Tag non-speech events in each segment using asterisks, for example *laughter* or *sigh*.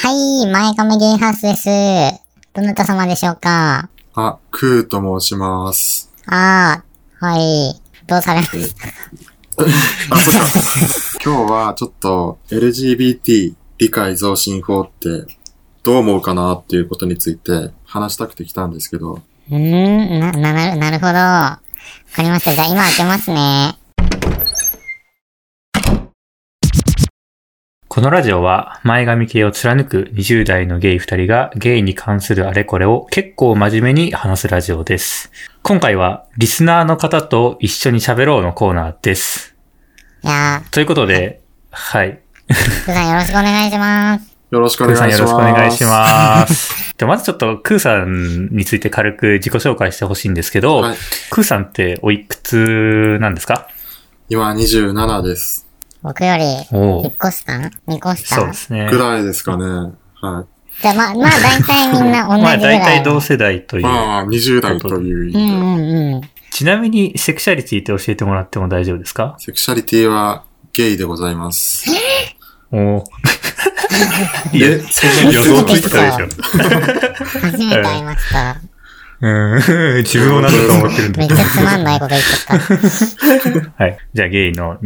はい、前亀ゲイハウスです。どなた様でしょうか？あ、クーと申します。あー、はい。どうされます？*laughs* あ、そっか。今日はちょっと LGBT 理解増進法ってどう思うかなっていうことについて話したくて来たんですけど、うーん、な、な、なるなるほど。わかりました。じゃあ今開けますね。このラジオは前髪系を貫く20代のゲイ2人がゲイに関するあれこれを結構真面目に話すラジオです。今回はリスナーの方と一緒に喋ろうのコーナーです。いやということで、はい。ー、ふうさんよろしくお願いします。よろしくお願いします。よろしくお願いします。でまずちょっとクーさんについて軽く自己紹介してほしいんですけど、はい。クーさんっておいくつなんですか？今27です。僕より、お1個下 ?2 個下？そうですね。ぐらいですかね。はじゃあまあ、まあ大体みんな同じぐ *laughs* まあらい。大体同世代といい。う。まあ、20代という意味で、うんうんうん。ちなみにセクシャリティって教えてもらっても大丈夫ですか？セクシャリティはゲイでございます。おーいや、そんなに予想ついてたでしょ。初めて会いました。うん、*laughs* 自分を何だと思ってるんだめっちゃつまんないこと言っちゃった。*laughs* はい。じゃあ、ゲイの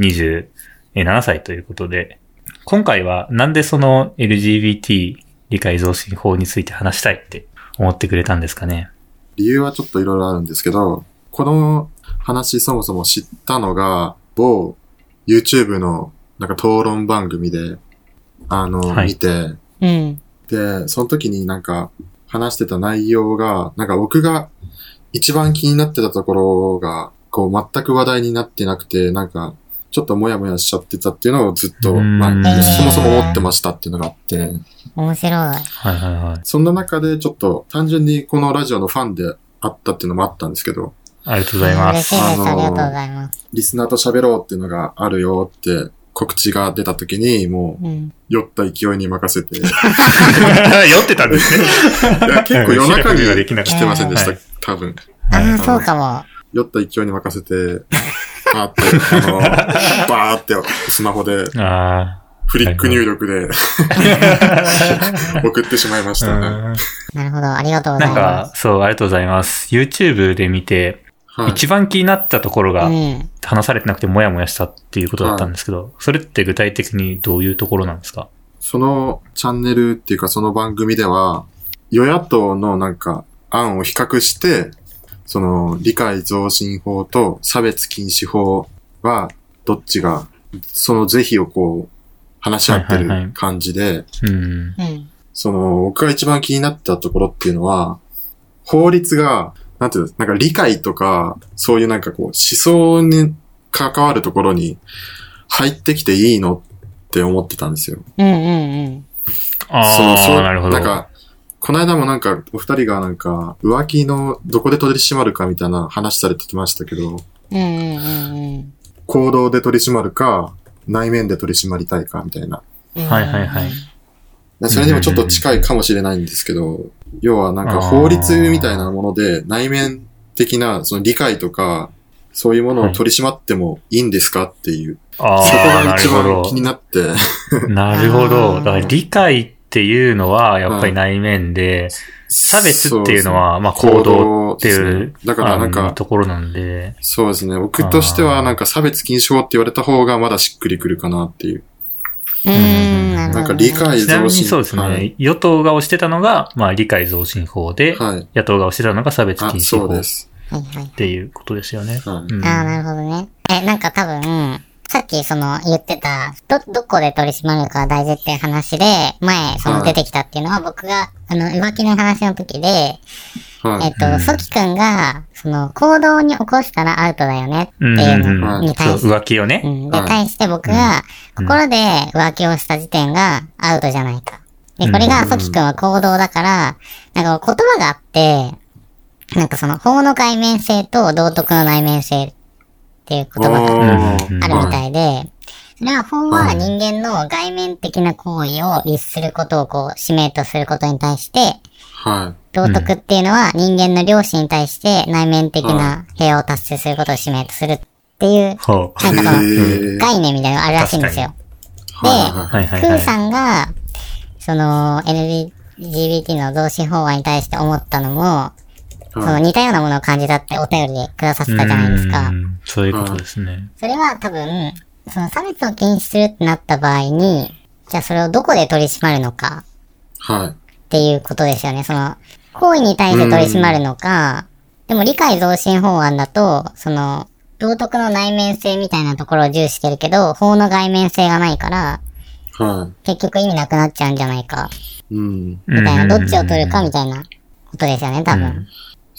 27歳ということで、今回はなんでその LGBT 理解増進法について話したいって思ってくれたんですかね？理由はちょっといろいろあるんですけど、この話そもそも知ったのが、某 YouTube のなんか討論番組で、あの、はい見て、うん。で、その時になんか話してた内容が、なんか僕が一番気になってたところが、こう全く話題になってなくて、なんかちょっともやもやしちゃってたっていうのをずっと、まあ、そもそも思ってましたっていうのがあって、面白い。はいはいはい。そんな中でちょっと単純にこのラジオのファンであったっていうのもあったんですけど、ありがとうございます。嬉しいです。あのーありがとうございます。リスナーと喋ろうっていうのがあるよって告知が出た時に、もううん。酔った勢いに任せて、い *laughs* 酔ってたんですね。*laughs* や結構夜中に来てませんでしたはい、多分。ああ、はいそうかも。酔った勢いに任せて、バーって、あの、バーってスマホであフリック入力で送ってしまいましあ。たなるほど。ありがとうござないんまか、そう、ありがとうございます。YouTube で見て、はい。一番気になったところす。がうん。話されてなくてもやもやしたっていうことだったんですけど、それって具体的にどういうところなんですか？そのチャンネルっていうかその番組では、与野党のなんか案を比較して、その理解増進法と差別禁止法はどっちが、その是非をこう話し合ってる感じで。その僕が一番気になったところっていうのは、法律が、なんていうの、なんか理解とか、そういうなんかこう思想に関わるところに入ってきていいのって思ってたんですよ。うんうんうん。あそうあ、なるほど。なんか、この間もなんか、お二人がなんか、浮気のどこで取り締まるかみたいな話されてきましたけど、うんうんうん行動で取り締まるか、内面で取り締まりたいかみたいな。うん。はいはいはい。それにもちょっと近いかもしれないんですけど、要はなんか法律みたいなもので、内面的なその理解とか、そういうものを取り締まってもいいんですかっていう。あそこが一番気。になって、なるほあど。ーだから理解っていうのはやっぱり内面で、差別っていうのは、まあ行動っていうだからなんか、ところなんで、そうですね。僕としてはなんか差別禁止法って言われた方がまだしっくりくるかなっていう。うーん。なんか理解ちなみに増進。そうですね、はい。与党が推してたのが、まあ理解増進法で、はい。野党が推してたのが差別あ、禁止法っそうです。はいはい。ていうことですよね。はい。うんああ、なるほどね。え、なんか多分、さっきその言ってた、ど、どこで取り締まるかが大事っていう話で、前、その出てきたっていうのは僕が、あの、浮気の話の時で、えはい。っと、ソキ君が、その、行動に起こしたらアウトだよねってうんいううんのに対して、浮気をね。うん。で、はい。対して僕が、心で浮気をした時点がアウトじゃないか。で、これがソキ君は行動だから、なんか言葉があって、なんかその、法の外面性と道徳の内面性っていう言葉があるみたいで、それは法は人間の外面的な行為を律することをこう、使命とすることに対して、は道徳っていうのは人間の良心に対して内面的な平和を達成することを使命とするっていう。なんかその概念みたいなのがあるらしいんですよ。はいはいはいはいはい。クーさんが、その LGBT の増進法案に対して思ったのも、その似たようなものを感じたってお便りでくださってたじゃないですかう。んそういうことですね。それは多分、その差別を禁止するってなった場合に、じゃあそれをどこで取り締まるのかはい。っていうことですよね。その、行為に対して取り締まるのか、でも理解増進法案だと、その、道徳の内面性みたいなところを重視してるけど、法の外面性がないから、は結局意味なくなっちゃうんじゃないか、い。うん。みたいな、うんどっちを取るかみたいなことですよね、多分。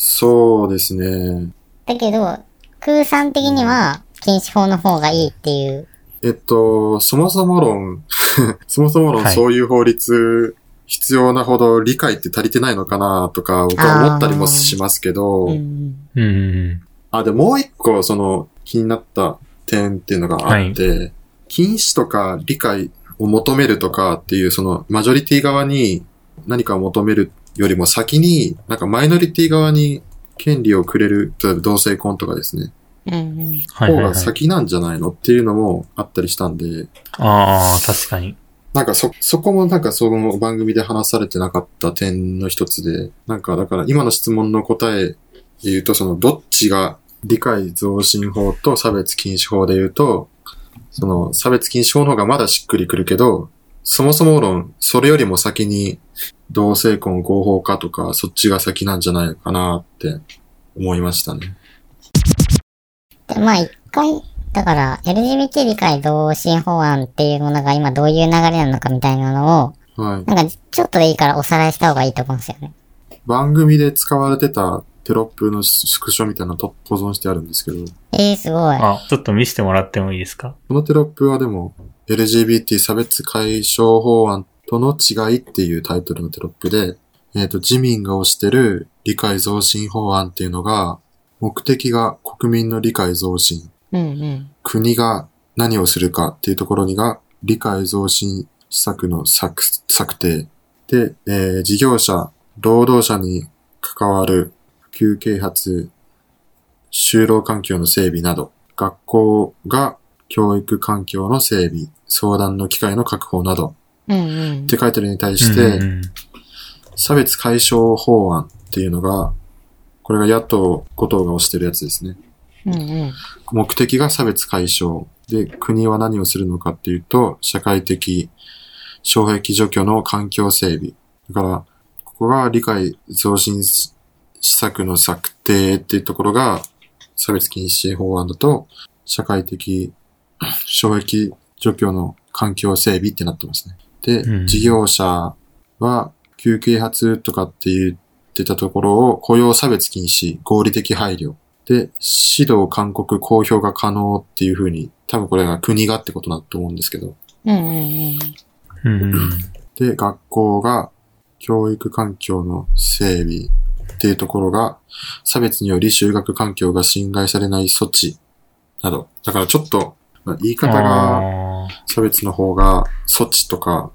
そうですね。だけど、空産的には禁止法の方がいいっていう。えっと、そもそも論、*laughs* そもそも論はい。そういう法律、必要なほど理解って足りてないのかなとか、僕は思ったりもしますけど、うん。うんうん。あ、で、もう一個、その、気になった点っていうのがあって、禁止とか理解を求めるとかっていう、その、マジョリティ側に何かを求めるよりも先に、なんかマイノリティ側に権利をくれる、例えば同性婚とかですね、うんうん。方が。先なんじゃないのっていうのもあったりしたんで、ああ、確かに。なんかそ、そこもなんかその番組で話されてなかった点の一つで、なんかだから今の質問の答えで言うと、そのどっちが理解増進法と差別禁止法で言うと、その差別禁止法の方がまだしっくりくるけど、そもそも論、それよりも先に同性婚合法化とか、そっちが先なんじゃないのかなって思いましたね。で、まあ一回、だから、LGBT 理解同進法案っていうものが今どういう流れなのかみたいなのを、はい。なんかちょっとでいいからおさらいした方がいいと思うんですよね。番組で使われてたテロップのスクショみたいなのと保存してあるんですけど、えー、すごい。あ、ちょっと見せてもらってもいいですか？このテロップはでも、LGBT 差別解消法案との違いっていうタイトルのテロップで、えっ、と、自民が推してる理解増進法案っていうのが、目的が国民の理解増進、うんうん。国が何をするかっていうところにが、理解増進施策の策策定。で、えー事業者、労働者に関わる休憩発、就労環境の整備など、学校が教育環境の整備、相談の機会の確保などうんうんっ。て書いてるに対して、差別解消法案っていうのが、これが野党5党が推してるやつですね。うんうん。目的が差別解消。で、国は何をするのかっていうと、社会的障壁除去の環境整備。だから、ここが理解増進施策の策定っていうところが、差別禁止法案だと、社会的障壁除去の環境整備ってなってますね。で、うん事業者は、休憩発とかって言ってたところを、雇用差別禁止、合理的配慮。で、指導勧告公表が可能っていう風に、多分これが国がってことだと思うんですけど。うんで、学校が教育環境の整備っていうところが、差別により就学環境が侵害されない措置など。だからちょっと、まあ言い方があ差別の方が措置とか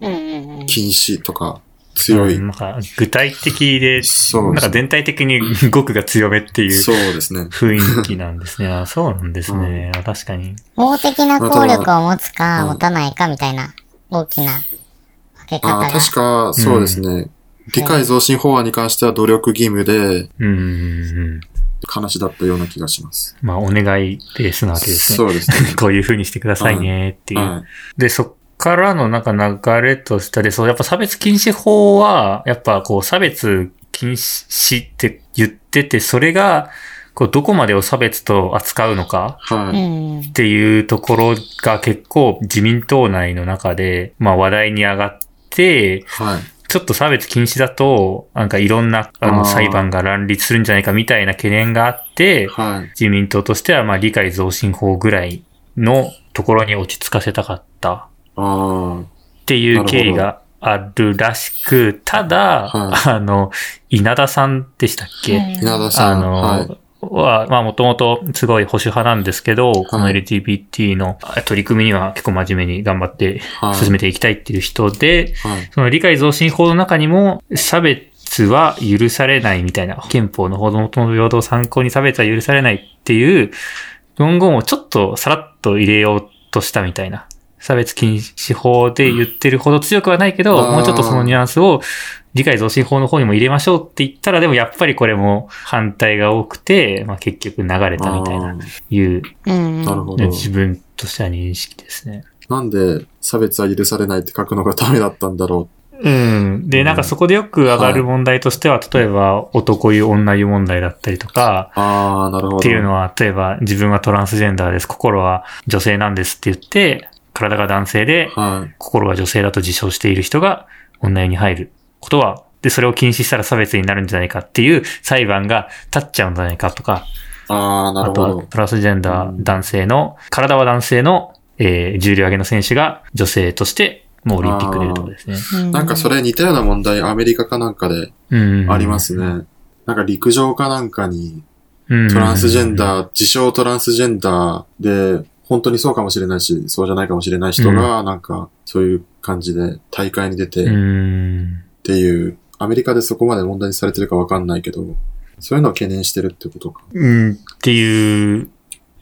うんうんうん。禁止とかー強い。うんなんか具体的で、なんかそうですね。全体的に語句が強めっていうそうですね。雰囲気なんですね。あ、そうなんですね。あ確かに。法的な効力を持つかうん持たないかみたいな大きな分け方が。ああ、確か、そうですね。理解増進法案に関しては努力義務でうんうんうん。話だったような気がします。まあ、お願いベースなわけですね。そうですね。*laughs* こういう風にしてくださいねっていう。はい。で、そっからのなんか流れとしてで、そう、やっぱ差別禁止法は、やっぱこう差別禁止って言ってて、それが、こうどこまでを差別と扱うのか。っていうところが結構自民党内の中で、まあ話題に上がって、はい。ちょっと差別禁止だと、なんかいろんなあの裁判が乱立するんじゃないかみたいな懸念があって、はい。自民党としてはまあ理解増進法ぐらいのところに落ち着かせたかったあっていう経緯があるらしく、ただ、はいあの、稲田さんでしたっけ、あ、稲田さん。あの、はい。は、まあもともとすごい保守派なんですけど、この LGBT の取り組みには結構真面目に頑張ってはい。進めていきたいっていう人で、はい。その理解増進法の中にも差別は許されないみたいな、憲法の子供との平等を参考に差別は許されないっていう文言をちょっとさらっと入れようとしたみたいな、差別禁止法で言ってるほど強くはないけど、もうちょっとそのニュアンスを理解増進法の方にも入れましょうって言ったら、でもやっぱりこれも反対が多くて、まあ結局流れたみたいな、いう、うん。なるほど。自分としては認識ですね。なんで差別は許されないって書くのがダメだったんだろうん。で、なんかそこでよく上がる問題としては、例えば男湯女湯問題だったりとか、う。ああ、なるほど。っていうのは、例えば自分はトランスジェンダーです、心は女性なんですって言って、体が男性で、はい。心は女性だと自称している人が女湯に入ることは、で、それを禁止したら差別になるんじゃないかっていう裁判が立っちゃうんじゃないかとか、ああ、なあとはるほど。トランスジェンダうんー男性の、体は男性の、えー重量挙げの選手が女性としてもうオリンピック出るところですね。なんかそれ似たような問題、アメリカかなんかでうん。ありますね。なんか陸上かなんかに、うん。トランスジェンダー、自称トランスジェンダーで、本当にそうかもしれないし、そうじゃないかもしれない人が、なんか、そういう感じで大会に出てっうん。ていう、アメリカでそこまで問題にされてるかわかんないけど、そういうのを懸念してるってことか。うん、っていう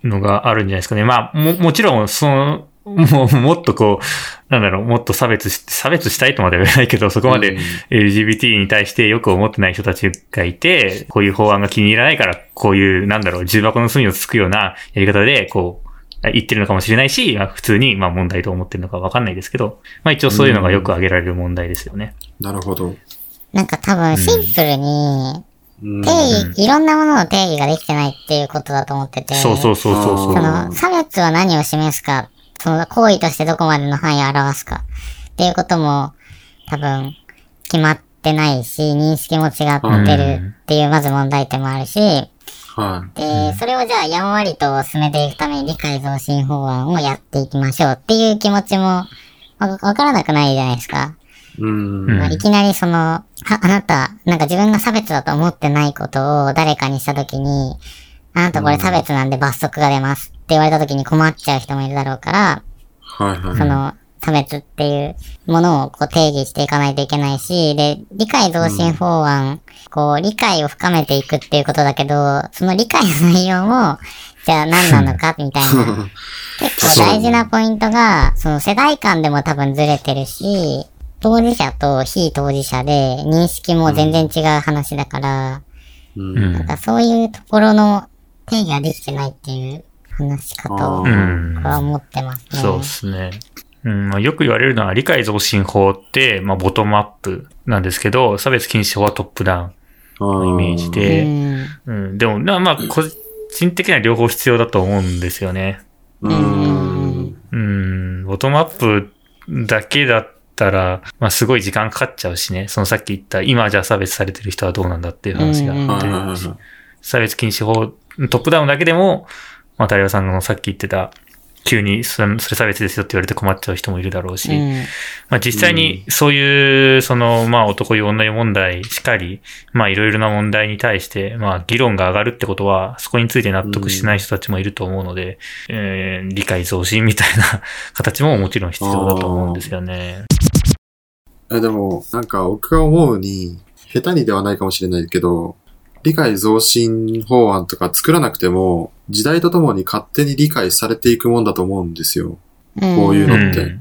のがあるんじゃないですかね。まあ、も、もちろん、その、*laughs* もう、もっとこう、なんだろう、もっと差別し、差別したいとまでは言わないけど、そこまでうん LGBT に対してよく思ってない人たちがいて、こういう法案が気に入らないから、こういう、なんだろう、重箱の隅をつくようなやり方で、こう、言ってるのかもしれないし、まあ普通に、まあ問題と思ってるのかわかんないですけど、まあ一応そういうのがよく挙げられる問題ですよね。なるほど。なんか多分シンプルに、うん定義、いろんなものの定義ができてないっていうことだと思ってて。そうそうそうそうそう。その、差別は何を示すか、その行為としてどこまでの範囲を表すかっていうことも多分決まってないし、認識も違ってるっていうまず問題点もあるし、はで、それをじゃあやんわりと進めていくために理解増進法案をやっていきましょうっていう気持ちもわわからなくないじゃないですか。い。うん。うんまあいきなりその、は、あなた、なんか自分が差別だと思ってないことを誰かにしたときに、あなたこれ差別なんで罰則が出ますって言われたときに困っちゃう人もいるだろうから、はいはい。その、差別っていうものをこう定義していかないといけないし、で、理解増進法案、こう、理解を深めていくっていうことだけど、その理解の内容も、じゃあ何なのかみたいな。結構大事なポイントが、その世代間でも多分ずれてるし、当事者と非当事者で認識も全然違う話だから、うんうんなんかそういうところの定義ができてないっていう話かと、あ僕うん。は思ってますね。そうですね。うんまあ、よく言われるのは理解増進法って、まあ、ボトムアップなんですけど、差別禁止法はトップダウンのイメージうで、ん。うん、でも、なまあ、個人的には両方必要だと思うんですよね。う。ん。うん、ボトムアップだけだったら、まあ、すごい時間かかっちゃうしね。そのさっき言った、今じゃあ差別されてる人はどうなんだっていう話がうんあって。差別禁止法、トップダウンだけでも、まあ、タリオさんのさっき言ってた、急にそれ差別ですよって言われて困っちゃう人もいるだろうし、うん。まあ実際にそういう、その、まあ男湯女湯問題しかり、まあいろいろな問題に対して、まあ議論が上がるってことは、そこについて納得しない人たちもいると思うので、えー理解増進みたいな *laughs* 形ももちろん必要だと思うんですよね。え、でも、なんか僕が思うに、下手にではないかもしれないけど、理解増進法案とか作らなくても、時代とともに勝手に理解されていくもんだと思うんですよ。こういうのって。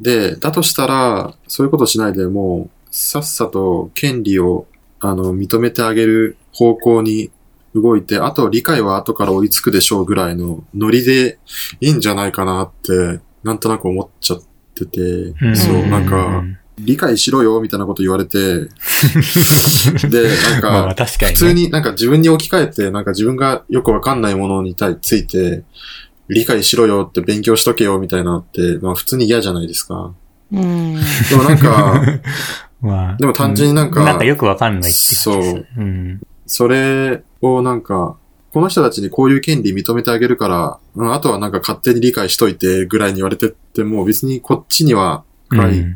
で、だとしたら、そういうことしないでもう、さっさと権利を、あの、認めてあげる方向に動いて、あと理解は後から追いつくでしょうぐらいのノリでいいんじゃないかなって、なんとなく思っちゃってて、ん。そう、なんか、理解しろよ、みたいなこと言われて、*laughs* で、なんか。普通になんか自分に置き換えて、なんか自分がよくわかんないものに対ついて、理解しろよって勉強しとけよみたいなのって、まあ普通に嫌じゃないですか。うん。でもなんか、*laughs* まあ、でも単純になんかなんかよくわかんないって。そううん。それをなんか、この人たちにこういう権利認めてあげるから、うんあとはなんか勝手に理解しといてぐらいに言われてっても別にこっちには不快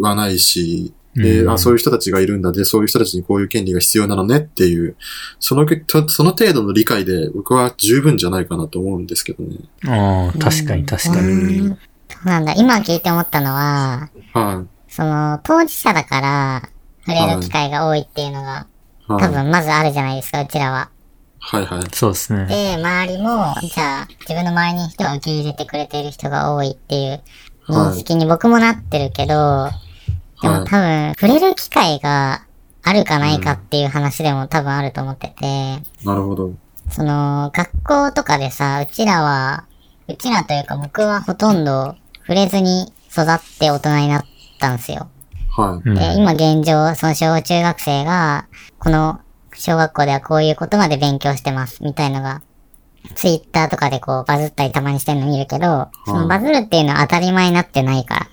はないし、で、あ、そういう人たちがいるんだで、そういう人たちにこういう権利が必要なのねっていう、そのけ、とその程度の理解で僕は十分じゃないかなと思うんですけどね。ああ、確かに確かうに。んそうなんだ。今聞いて思ったのは、はその、当事者だから、触れる機会が多いっていうのが、い。はい。多分まずあるじゃないですか、うちらは。はいはい。そうですね。で、周りも、じゃあ、自分の周りに人が受け入れてくれている人が多いっていう認識に僕もなってるけど、でも多分、触れる機会があるかないかっていう話でも多分あると思ってて、なるほど。その、学校とかでさ、うちらは、うちらというか僕はほとんど触れずに育って大人になったんですよ。はい。うんで、今現状、その小中学生が、この小学校ではこういうことまで勉強してます、みたいのが、ツイッターとかでこうバズったりたまにしてるの見るけど、そのバズるっていうのは当たり前になってないから、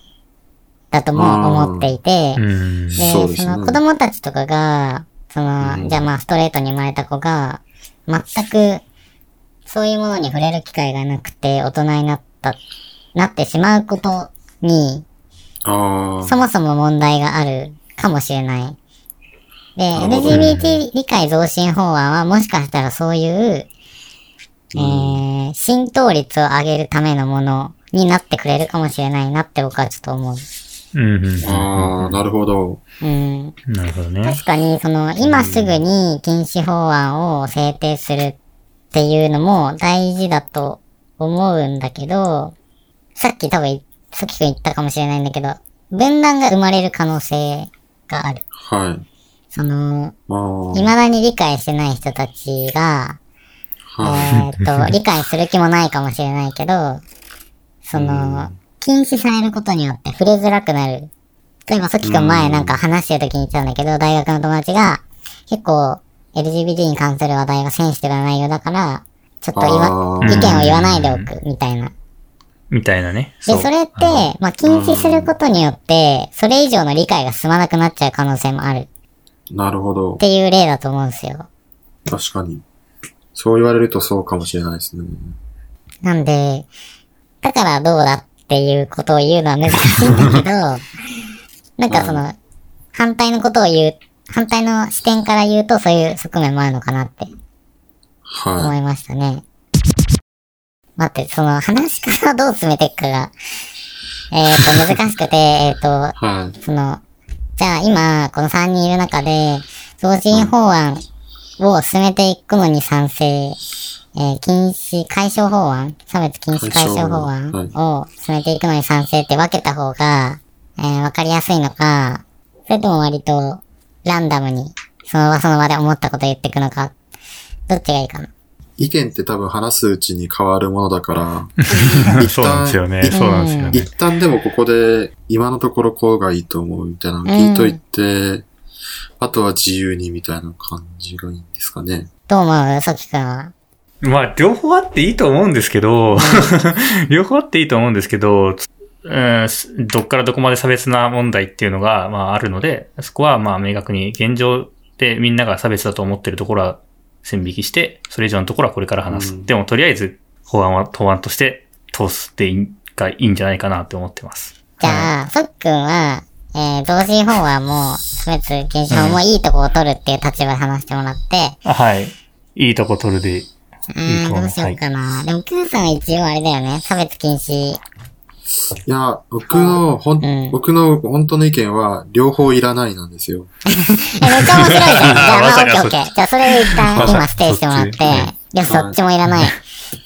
だとも思っていて、うん。で、その子供たちとかが、その、じゃあまあストレートに生まれた子が、全く、そういうものに触れる機会がなくて大人になった、なってしまうことに、あそもそも問題があるかもしれない。で、LGBT 理解増進法案はもしかしたらそういう、えー、浸透率を上げるためのものになってくれるかもしれないなって僕はちょっと思う。うんうんあ。ああ、なるほど。うん。なるほどね。確かに、その、今すぐに禁止法案を制定するっていうのも大事だと思うんだけど、さっき多分、さっきくん言ったかもしれないんだけど、分断が生まれる可能性がある。はい。その。未だに理解してない人たちが、は *laughs* えーっと、理解する気もないかもしれないけど、その、禁止されることによって触れづらくなる。例えば、さっきくん前なんか話してる時に言ってたんだけど、大学の友達が、結構、LGBT に関する話題がセンシティブな内容だから、ちょっと言わ、意見を言わないでおく、みたいな。みたいなね。で、うそれって、まあ、禁止することによって、それ以上の理解が進まなくなっちゃう可能性もある。なるほど。ていう例だと思うんですよ。確かに。そう言われるとそうかもしれないですね。なんで、だからどうだっていうことを言うのは難しいんだけど、*laughs* なんかその、反対のことを言う、反対の視点から言うとそういう側面もあるのかなって思はいましたね。待って、その話し方をどう進めていくかが、*laughs* えっ、と、難しくて、えっ、と、い。はい。その、じゃあ今、この3人いる中で、増進法案を進めていくのに賛成、えー禁止、解消法案、差別禁止解消法案を進めていくのに賛成って分けた方が、えーわかりやすいのか、それとも割とランダムに、その場その場で思ったこと言っていくのか、どっちがいいかな。意見って多分話すうちに変わるものだから、*laughs* そうなんですよね。一旦そうなんですよね。一旦でもここで今のところこうがいいと思うみたいなの聞いといて、あとは自由にみたいな感じがいいんですかね。どう思う？さきくんは。まあ、両方あっていいと思うんですけど、*laughs* 両方あっていいと思うんですけど、うん、どっからどこまで差別な問題っていうのが、まああるので、そこはまあ明確に現状でみんなが差別だと思ってるところは線引きして、それ以上のところはこれから話す。うんでもとりあえず法案は、法案として通すっていいがいいんじゃないかなって思ってます。じゃあ、さきくんは、えー、同時法案も、差別禁止法もいいとこを取るっていう立場で話してもらって、あはい。いいとこ取るでいいうん、と思どうしようかな。でも、クーさんは一応あれだよね。差別禁止。いや、僕の、ほん、うん僕の本当の意見は、両方いらないなんですよ。*laughs* え、めっちゃ面白いじゃん。*laughs* じゃあ、まあ、オッケーオッケー。じゃあ、それで一旦今ステイしてもらって、いや、そっちもいらないっ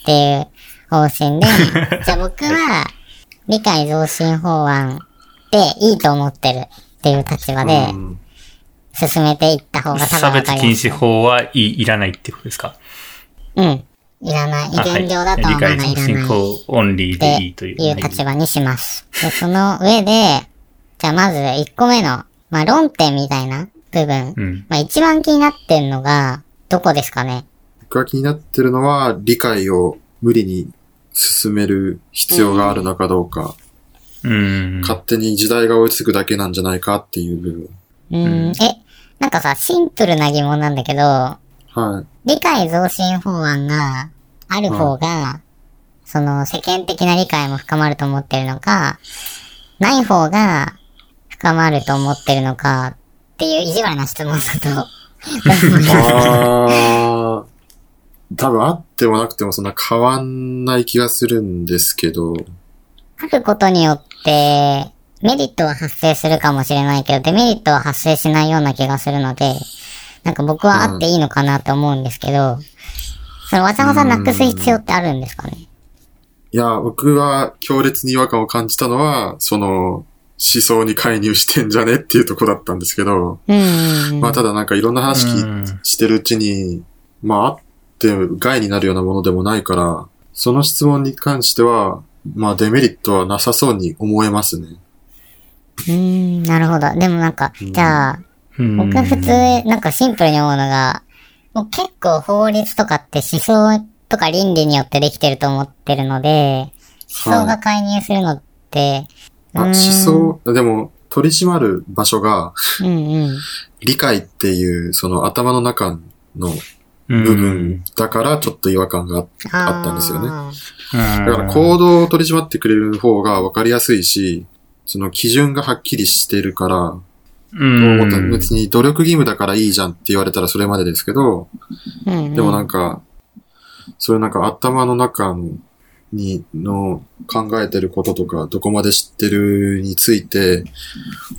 ていう方針で、*laughs* じゃあ僕は、理解増進法案でいいと思ってるっていう立場でうん。進めていった方が多分差別禁止。法はいいいらないってことですか？うん。いらない。現状だとまだい。らない。進法オンリーでい。い。とい。う。い。う立場にします。で、その上で、じゃあまず1個目の、まあ論点みたい。な部分。うん。まあ一番気になってんのが、どこですかね僕が気になってるのは、理解を無理に進める必要があるのかどうか、うん。勝手に時代が追いつくだけなんじゃないかっていう部分。うーん、え、なんかさ、シンプルな疑問なんだけど、はい。理解増進法案がある方が、その世間的な理解も深まると思ってるのか、ない方が深まると思ってるのかっていう意地悪な質問だと、*laughs* あー、多分あってもなくてもそんな変わんない気がするんですけど、あることによって、メリットは発生するかもしれないけど、デメリットは発生しないような気がするので、なんか僕はあっていいのかなと思うんですけど、そのわざわざなくす必要ってあるんですかね？いや、僕は強烈に違和感を感じたのは、その、思想に介入してんじゃねっていうとこだったんですけど、うんうんうん。まあただなんかいろんな話してるうちに、まああって害になるようなものでもないから、その質問に関しては、まあデメリットはなさそうに思えますね。うーん、なるほど。でもなんか、じゃあ、うん僕普通、なんかシンプルに思うのが、もう結構法律とかって思想とか倫理によってできてると思ってるので、思想が介入するのって、あ、思想、でも取り締まる場所がうんうん。理解っていうその頭の中のうん部分だからちょっと違和感がああったんですよね。だから行動を取り締まってくれる方が分かりやすいし、その基準がはっきりしてるから、うん。別に努力義務だからいいじゃんって言われたらそれまでですけど、ーうんうんでもなんか、それなんか頭の中のに、の考えてることとか、どこまで知ってるについて、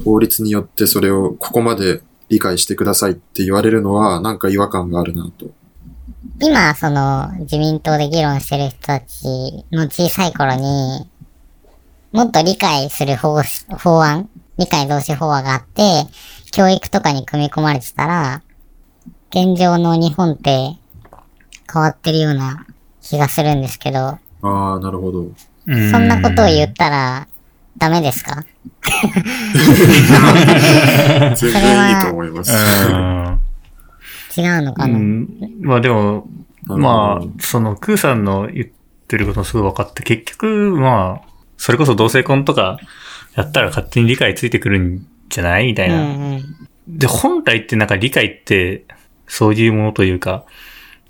法律によってそれをここまで理解してくださいって言われるのは、なんか違和感があるなと。今、その、自民党で議論してる人たちの小さい頃に、もっと理解する法法案、理解増進法案があって、教育とかに組み込まれてたら、現状の日本って変わってるような気がするんですけど、ああ、なるほど。うんそんなことを言ったらダメですか？*laughs* 全然いいと思います。うん違うのかな、うんまあでも、まあ、その、クーさんの言ってることもすごい分かって、結局、まあ、それこそ同性婚とかやったら勝手に理解ついてくるんじゃないみたいうんな。うん。で、本来ってなんか理解って、そういうものというか、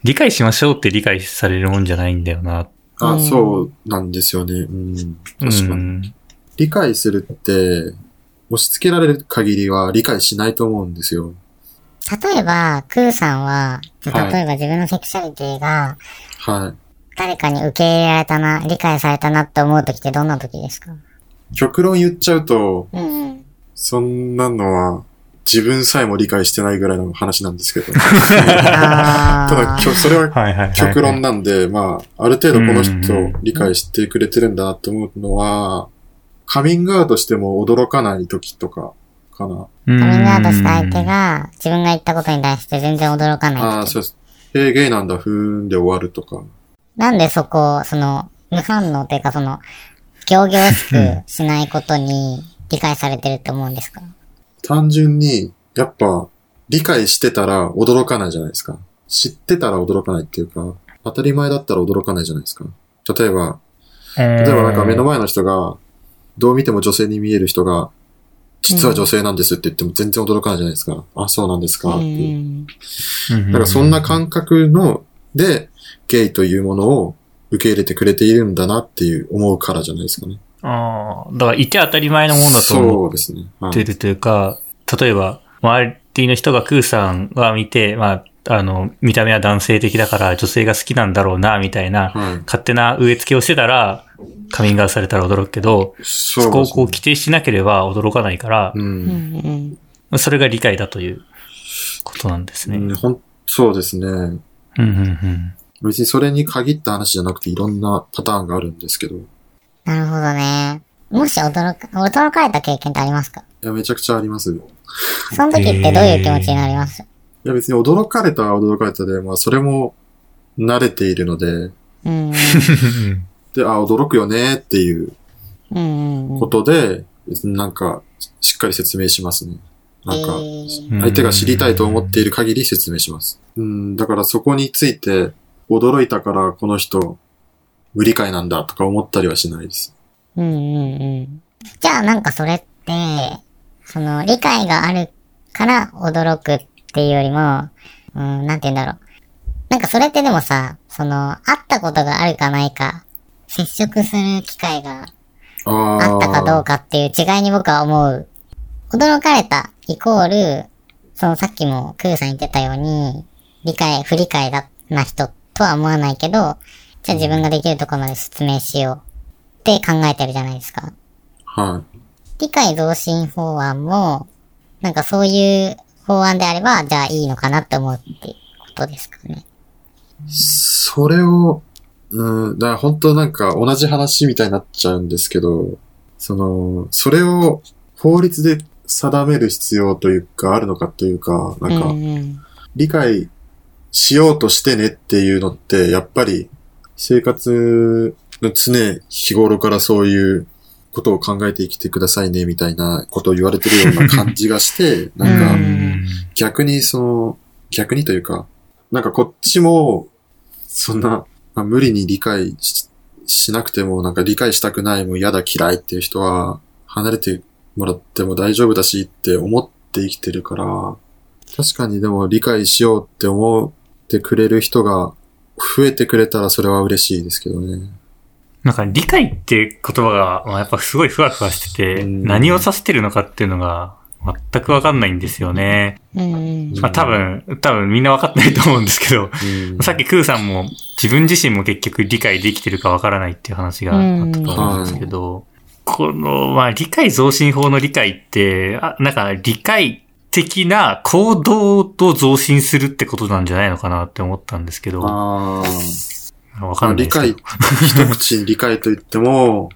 理解しましょうって理解されるもんじゃないんだよな。あ、そうなんですよね。うん。確かに。うん理解するって、押し付けられる限りは理解しないと思うんですよ。例えば、クーさんは、はい例えば自分のセクシャリティが、はい。誰かに受け入れられたな、理解されたなって思う時ってどんな時ですか？極論言っちゃうと、うんうん。そんなのは自分さえも理解してないぐらいの話なんですけど。*laughs* あただ、それははいはいはいはい。極論なんで、まあ、ある程度この人理解してくれてるんだなって思うのは、カミングアウトしても驚かない時とか、かな。カカミングアウトした相手が自分が言ったことに対して全然驚かないああ、時そうです。えー、ゲイなんだ、ふーんで終わるとか。なんでそこを、その、無反応というかその、行々しくしないことに理解されてると思うんですか？単純に、やっぱ、理解してたら驚かないじゃないですか。知ってたら驚かないっていうか、当たり前だったら驚かないじゃないですか。例えば、例例えばなんか目の前の人が、どう見ても女性に見える人が、実は女性なんですって言っても全然驚かないじゃないですか。あ、そうなんですかうっていう。だからそんな感覚の、で、ゲイというものを受け入れてくれているんだなっていう思うからじゃないですかね。ああ、だからいて当たり前のものだと思そうでするというか、例えば、周りの人がクーさんが見て、まあ、あの、見た目は男性的だから女性が好きなんだろうな、みたいな、はい。勝手な植え付けをしてたら、カミングアウトされたら驚くけど、そそこをこう規定しなければ驚かないからう、。うんんうん。それが理解だということなんですね。うんほんそうですね。うん、うん、うん。別にそれに限った話じゃなくていろんなパターンがあるんですけど。いなるほどね。もし驚か、驚かれた経験ってありますか？や、めちゃくちゃあります。いその時ってどういう気持ちになります？や、別に驚かれたは驚かれたで、まあ、それも慣れているので、うんうん。*laughs* で、あ、驚くよねっていう。ことで、なんか、しっかり説明しますね。なんか、えー相手が知りたいと思っている限り説明します。うん、だからそこについて、驚いたからこの人、無理解なんだとか思ったりはしないです。うんうんうん。じゃあなんかそれって、その理解があるから驚くっていうよりも、うん、なんて言うんだろう。なんかそれってでもさ、その、会ったことがあるかないか、接触する機会がああったかどうか。かっていう違いに僕は思う。驚かれたイコール、そのさっきもクーさん言ってたように、理解、不理解だな人とは思わないけど、じゃあ自分ができるところまで説明しようって考えてるじゃないですか。は理解増進法案も、なんかそういう法案であれば、じゃあいいのかなって思うってことですかね。それを、うん、だから本当なんか同じ話みたいになっちゃうんですけど、その、それを法律で定める必要というか、あるのかというか、なんか。理解しようとしてねっていうのって、やっぱり生活の常日頃からそういうことを考えて生きてくださいねみたいなことを言われてるような感じがして、*laughs* なんかうん逆にその、逆にというか、なんかこっちも、そんな、まあ、無理に理解ししなくても、なんか理解したくない、もう嫌だ嫌いっていう人は、離れてもらっても大丈夫だしって思って生きてるから、確かにでも理解しようって思ってくれる人が増えてくれたらそれは嬉しいですけどね。なんか理解って言葉が、まあ、やっぱすごいふわふわしてて、うん何を指してるのかっていうのが全くわかんないんですよね。うんうん。まあ多分、多分みんなわかってないと思うんですけど、うんさっきクーさんも自分自身も結局理解できてるかわからないっていう話があったと思うんですけど、この、まあ理解増進法の理解って、あなんか理解的な行動を増進するってことなんじゃないのかなって思ったんですけど、ああ。わかんない理解、一口に理解と言っても、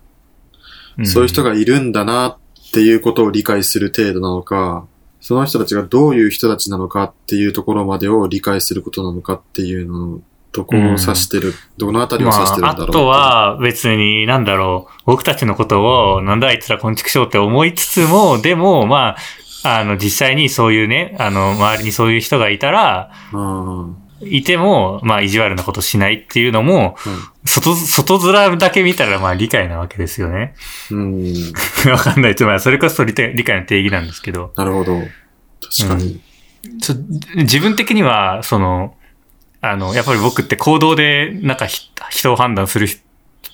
んそういう人がいるんだなっていうことを理解する程度なのか、その人たちがどういう人たちなのかっていうところまでを理解することなのかっていうのの、どこを指してる、どのあたりを指してるんだろう。まあ、あと、は別になんだろう、僕たちのことをなんだあいつら昆虫症って思いつつも、でもまあ、あの実際にそういうね、あの周りにそういう人がいたら、うんいても、まあ意地悪なことしないっていうのも、外、外面だけ見たらまあ理解なわけですよね。うん。うん。わかんない。まあそれこそ理解理解の定義なんですけど。なるほど。確かに。ちょ自分的には、その、あの、やっぱり僕って行動で、なんかひ人を判断する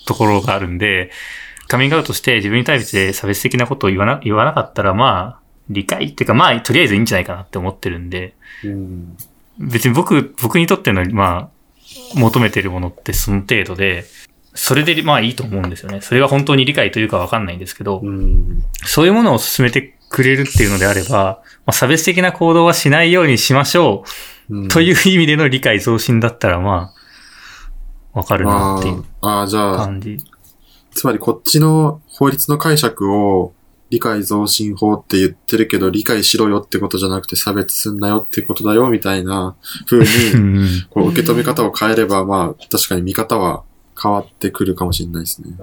ところがあるんで、カミングアウトして自分に対して差別的なことを言わな、言わなかったら、まあ、理解っていうか、まあ、とりあえずいいんじゃないかなって思ってるんで、うん。別に僕、僕にとっての、まあ、求めてるものってその程度で、それでまあいいと思うんですよね。それが本当に理解というかわかんないんですけど、うん。そういうものを進めてくれるっていうのであれば、まあ、差別的な行動はしないようにしましょううんという意味での理解増進だったら、まあ、わかるなあっていうーあー、じゃあ、感じ。つまりこっちの法律の解釈を理解増進法って言ってるけど理解しろよってことじゃなくて差別すんなよってことだよみたいな風うにんこう受け止め方を変えればまあ確かに見方は変わってくるかもしれないですね。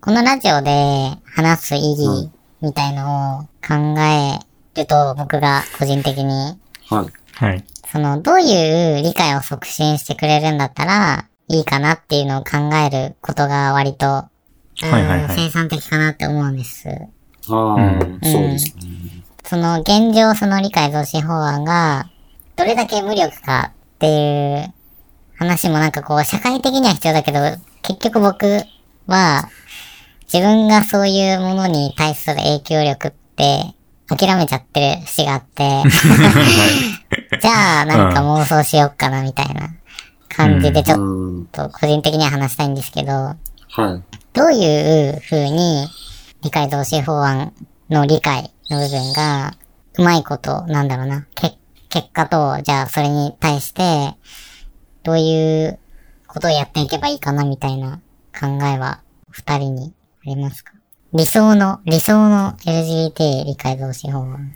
このラジオで話す意義みたいのを考えると、僕が個人的に、はい。はい。その、どういう理解を促進してくれるんだったら、いいかなっていうのを考えることが割と、うんはいはいはい生産的かなって思うんです。ああ、うんそうですね。その現状その理解増進法案が、どれだけ無力かっていう話もなんかこう、社会的には必要だけど、結局僕は、自分がそういうものに対する影響力って、諦めちゃってる節があって、*laughs* じゃあなんか妄想しよっかなみたいな感じでちょっうん。と個人的には話したいんですけど、はい。どういう風に理解増進法案の理解の部分が、うまいこと、なんだろうな、け結果と、じゃあそれに対して、どういうことをやっていけばいいかなみたいな考えは、二人にありますか？理想の、理想の LGBT 理解増進法案。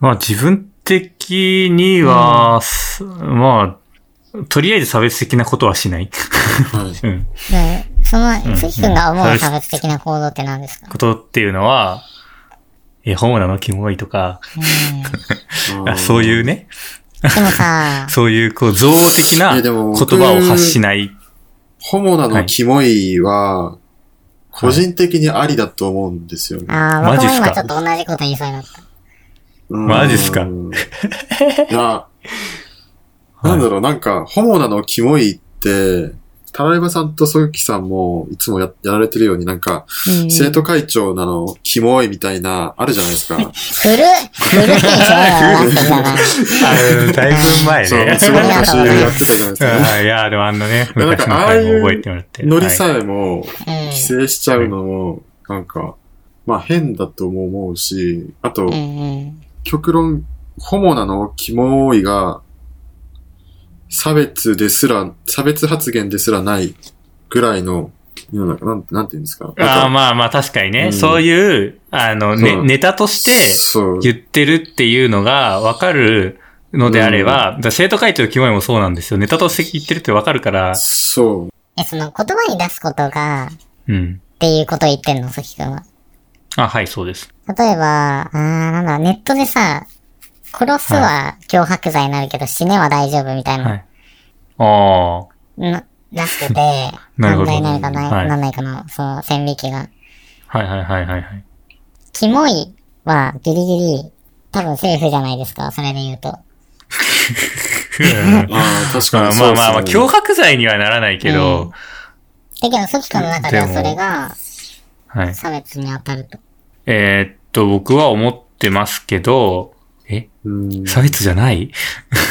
まあ自分的には、すまあ、とりあえず差別的なことはしない。はい。うん。で、その、関君が思ううん差別的な行動って何ですか？ことっていうのは、え、ホモなの？キモいとか、うん。*laughs* あそういうね、でもさ、*laughs* そういうこう、造語的な言葉を発しない。ホモなのキモいは、個人的にありだと思うんですよね。ああ、マジっすか？僕も今ちょっと同じこと言いそうになった。うん。マジっすか？いや、なんだろう、なんか、ホモなのキモいって、タライバさんとソユキさんもいつもややられてるようになんか、うん生徒会長なのキモいみたいな、あるじゃないですか。古 *laughs* っ古い *laughs* でしょやつだいぶ前そう、ね。すごい昔やってたじゃないですか。*laughs* あいや、でもあんなね、やなん昔のかああいう回も覚えてもらって。ノリさえも、うん規制しちゃうのも、なんか、まあ変だとも思うし、あと。極論ホモなの？キモいが、差別ですら、差別発言ですらないぐらいの、世の中なんなんて言うんですか？ああ、まあまあ確かにね、うんそういう、あの、ね、そうネタとしてそう。言ってるっていうのがわかるのであれば、だから生徒会長のキモいもそうなんですよ。ネタとして言ってるってわかるから、そう。え、その言葉に出すことが、うん。っていうことを言ってんの、ソキ君は。あ、はい、そうです。例えば、あーなんだ、ネットでさ、殺すは脅迫罪になるけど、死ねは大丈夫みたいな、はい。ああ、な、らしくて、*laughs* なるほど問題になるかな、はいなんないかの、その線引きが。はいはいはいはいはい。キモいはギリギリ、多分セーフじゃないですか、それで言うと。あ *laughs* あ、確かまあにそうですね。まあまあまあ、脅迫罪にはならないけど、だけど、ソキ君の中ではそれがはい。差別に当たると。えーっと、僕は思ってますけど、え？うん。差別じゃない？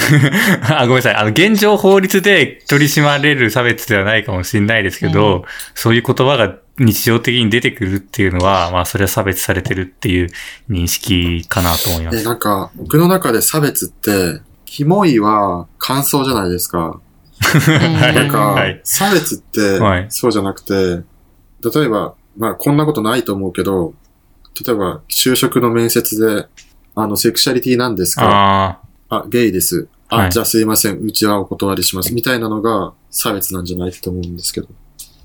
*laughs* あ、ごめんなさい。あの、現状法律で取り締まれる差別ではないかもしれないですけど、うそういう言葉が日常的に出てくるっていうのは、まあ、それは差別されてるっていう認識かなと思いまえ、す。なんか、僕の中で差別って、キモいは感想じゃないですか。はいなんか、はい差別ってはい、そうじゃなくて、例えば、まあ、こんなことないと思うけど、例えば、就職の面接で、あの、セクシャリティなんですかああ、ゲイです。あ、はいじゃあすいません、うちはお断りします。みたいなのが差別なんじゃないと思うんですけど。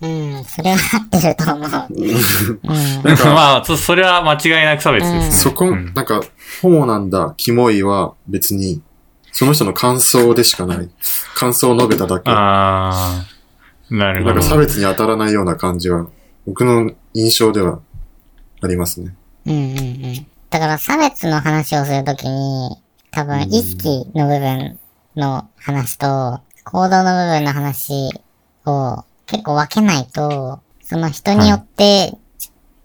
うん、それは合ってると思う。うん。あ。*laughs* まあ、そそれは間違いなく差別ですね。そこ、うんなんか、ホモなんだ、キモいは別に、その人の感想でしかない。感想を述べただけ。ああ、なるほど。なんか差別に当たらないような感じは、僕の印象ではありますね。うんうんうん。だから差別の話をするときに、多分意識の部分の話と、行動の部分の話を結構分けないと、その人によって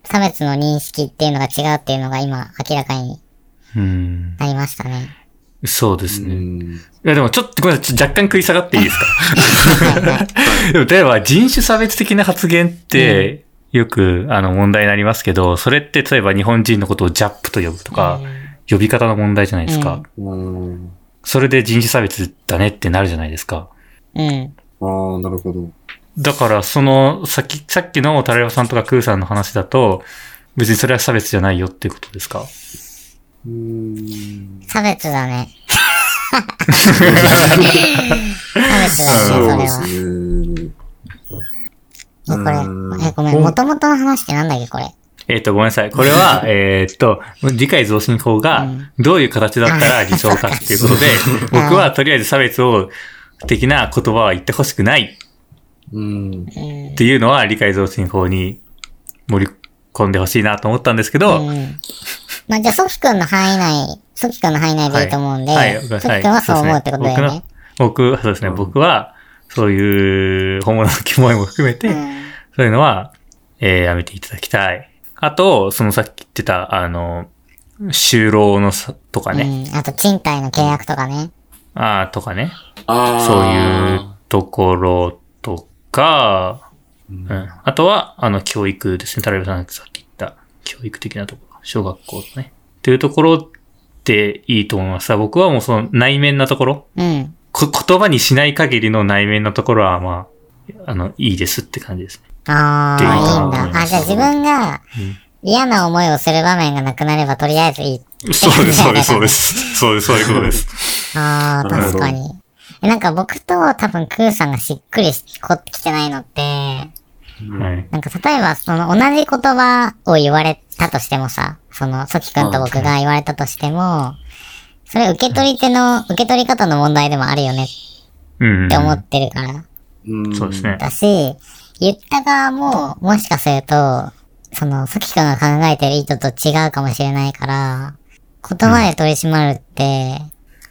差別の認識っていうのが違うっていうのが今明らかにうん。なりましたね。そうですね。いうんや、でもちょっとごめんなさい。若干食い下がっていいですか？*laughs* でも例えば人種差別的な発言って、よくあの問題になりますけど、それって例えば日本人のことをジャップと呼ぶとか、呼び方の問題じゃないですか。うん。それで人種差別だねってなるじゃないですか。うん。ああ、なるほど。だから、その、さっき、さっきのタレオさんとかクーさんの話だと、別にそれは差別じゃないよっていうことですか？うん。差別だね。*laughs* 差別だね、それそうですは。ね。え、こうんれ、え、ごめん、元々の話ってなんだっけ、これ。えっ、と、ごめんなさい。これは、*laughs* えっと、理解増進法がどういう形だったら理想かっていうことで、*laughs* 僕はとりあえず差別を、的な言葉は言ってほしくないうん。うん。っていうのは理解増進法に盛り込んでほしいなと思ったんですけど、うん。まあ、じゃあ、ソキ君の範囲内、ソキ君の範囲内でいいと思うんで、はいはいソキ君はそう思うってことだよね。僕、そうですね、僕は、そういう、本物のキモいも含めて、うんそういうのは、えーやめていただきたい。あと、そのさっき言ってた、あの、就労のさ、とかね、うん。あと、賃貸の契約とかね。ああ、とかね、ああ。そういうところとか、うん。あとは、あの、教育ですね。タラベさんがさっき言った、教育的なところ。小学校のね。っていうところっていいと思います。僕はもうその内面なところ、うん。こ言葉にしない限りの内面なところは、まあ、あの、いいですって感じですね。ああ、いういいんだ。あ、じゃあ自分が嫌な思いをする場面がなくなればとりあえずいい。そうです、そうです、そうです。そうです、そういうことです。ああ、確かに。えなんか僕と多分クーさんがしっくりこってきてないのって、はい。なんか例えばその同じ言葉を言われたとしてもさ、そのソキ君と僕が言われたとしても、それ受け取り手の、受け取り方の問題でもあるよねうん。って思ってるから。うん。そうですね。だし、言った側も、もしかすると、その、ソキ君が考えてる意図と違うかもしれないから、言葉で取り締まるって、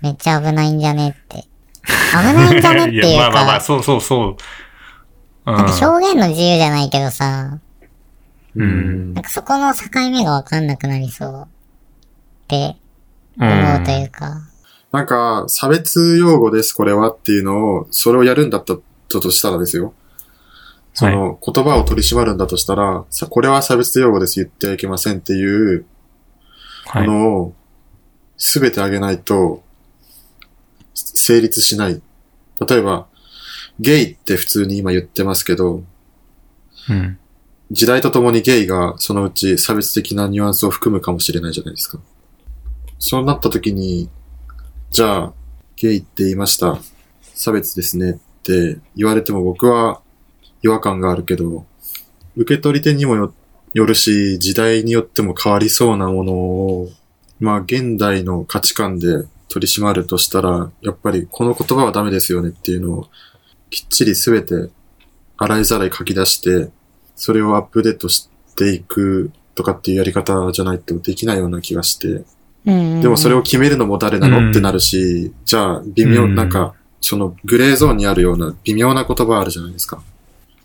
めっちゃ危ないんじゃねって。危ないんじゃねっていう *laughs* いや、まあまあまあ、か、そうそうそう。うん。なんか表現の自由じゃないけどさ、うん。なんかそこの境目がわかんなくなりそうってう思うというか、なんか、差別用語です、これはっていうのを、それをやるんだったとしたらですよ。その、言葉を取り締まるんだとしたら、さ、これは差別用語です、言ってはいけませんっていうはい。のを、すべてあげないと、成立しない。例えば、ゲイって普通に今言ってますけど、うん。時代とともにゲイがそのうち差別的なニュアンスを含むかもしれないじゃないですか。そうなった時に、じゃあ、ゲイって言いました。差別ですねって言われても僕は違和感があるけど、受け取り手にもよるし、時代によっても変わりそうなものを、まあ現代の価値観で取り締まるとしたら、やっぱりこの言葉はダメですよねっていうのをきっちりすべて洗いざらい書き出して、それをアップデートしていくとかっていうやり方じゃないとできないような気がして。うん。でもそれを決めるのも誰なうんのってなるし、じゃあ微妙、うんなんか、そのグレーゾーンにあるような微妙な言葉あるじゃないですか。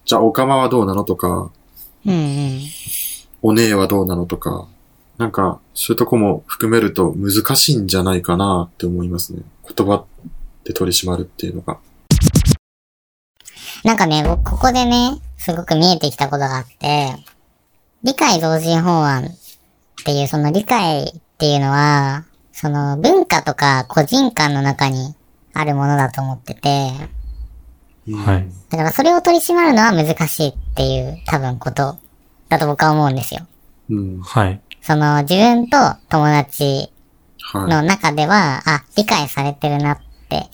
じゃあ、オカマはどうなのとか。お姉はどうなのとか、なんか、そういうとこも含めると難しいんじゃないかなって思いますね。言葉で取り締まるっていうのが。なんかね、僕、ここでね、すごく見えてきたことがあって、理解同人法案っていう、その理解っていうのは、その文化とか個人間の中にあるものだと思ってて、はい。だからそれを取り締まるのは難しいっていう多分ことだと僕は思うんですよ。うん。はい。その自分と友達はい。の中では、あ、理解されてるなって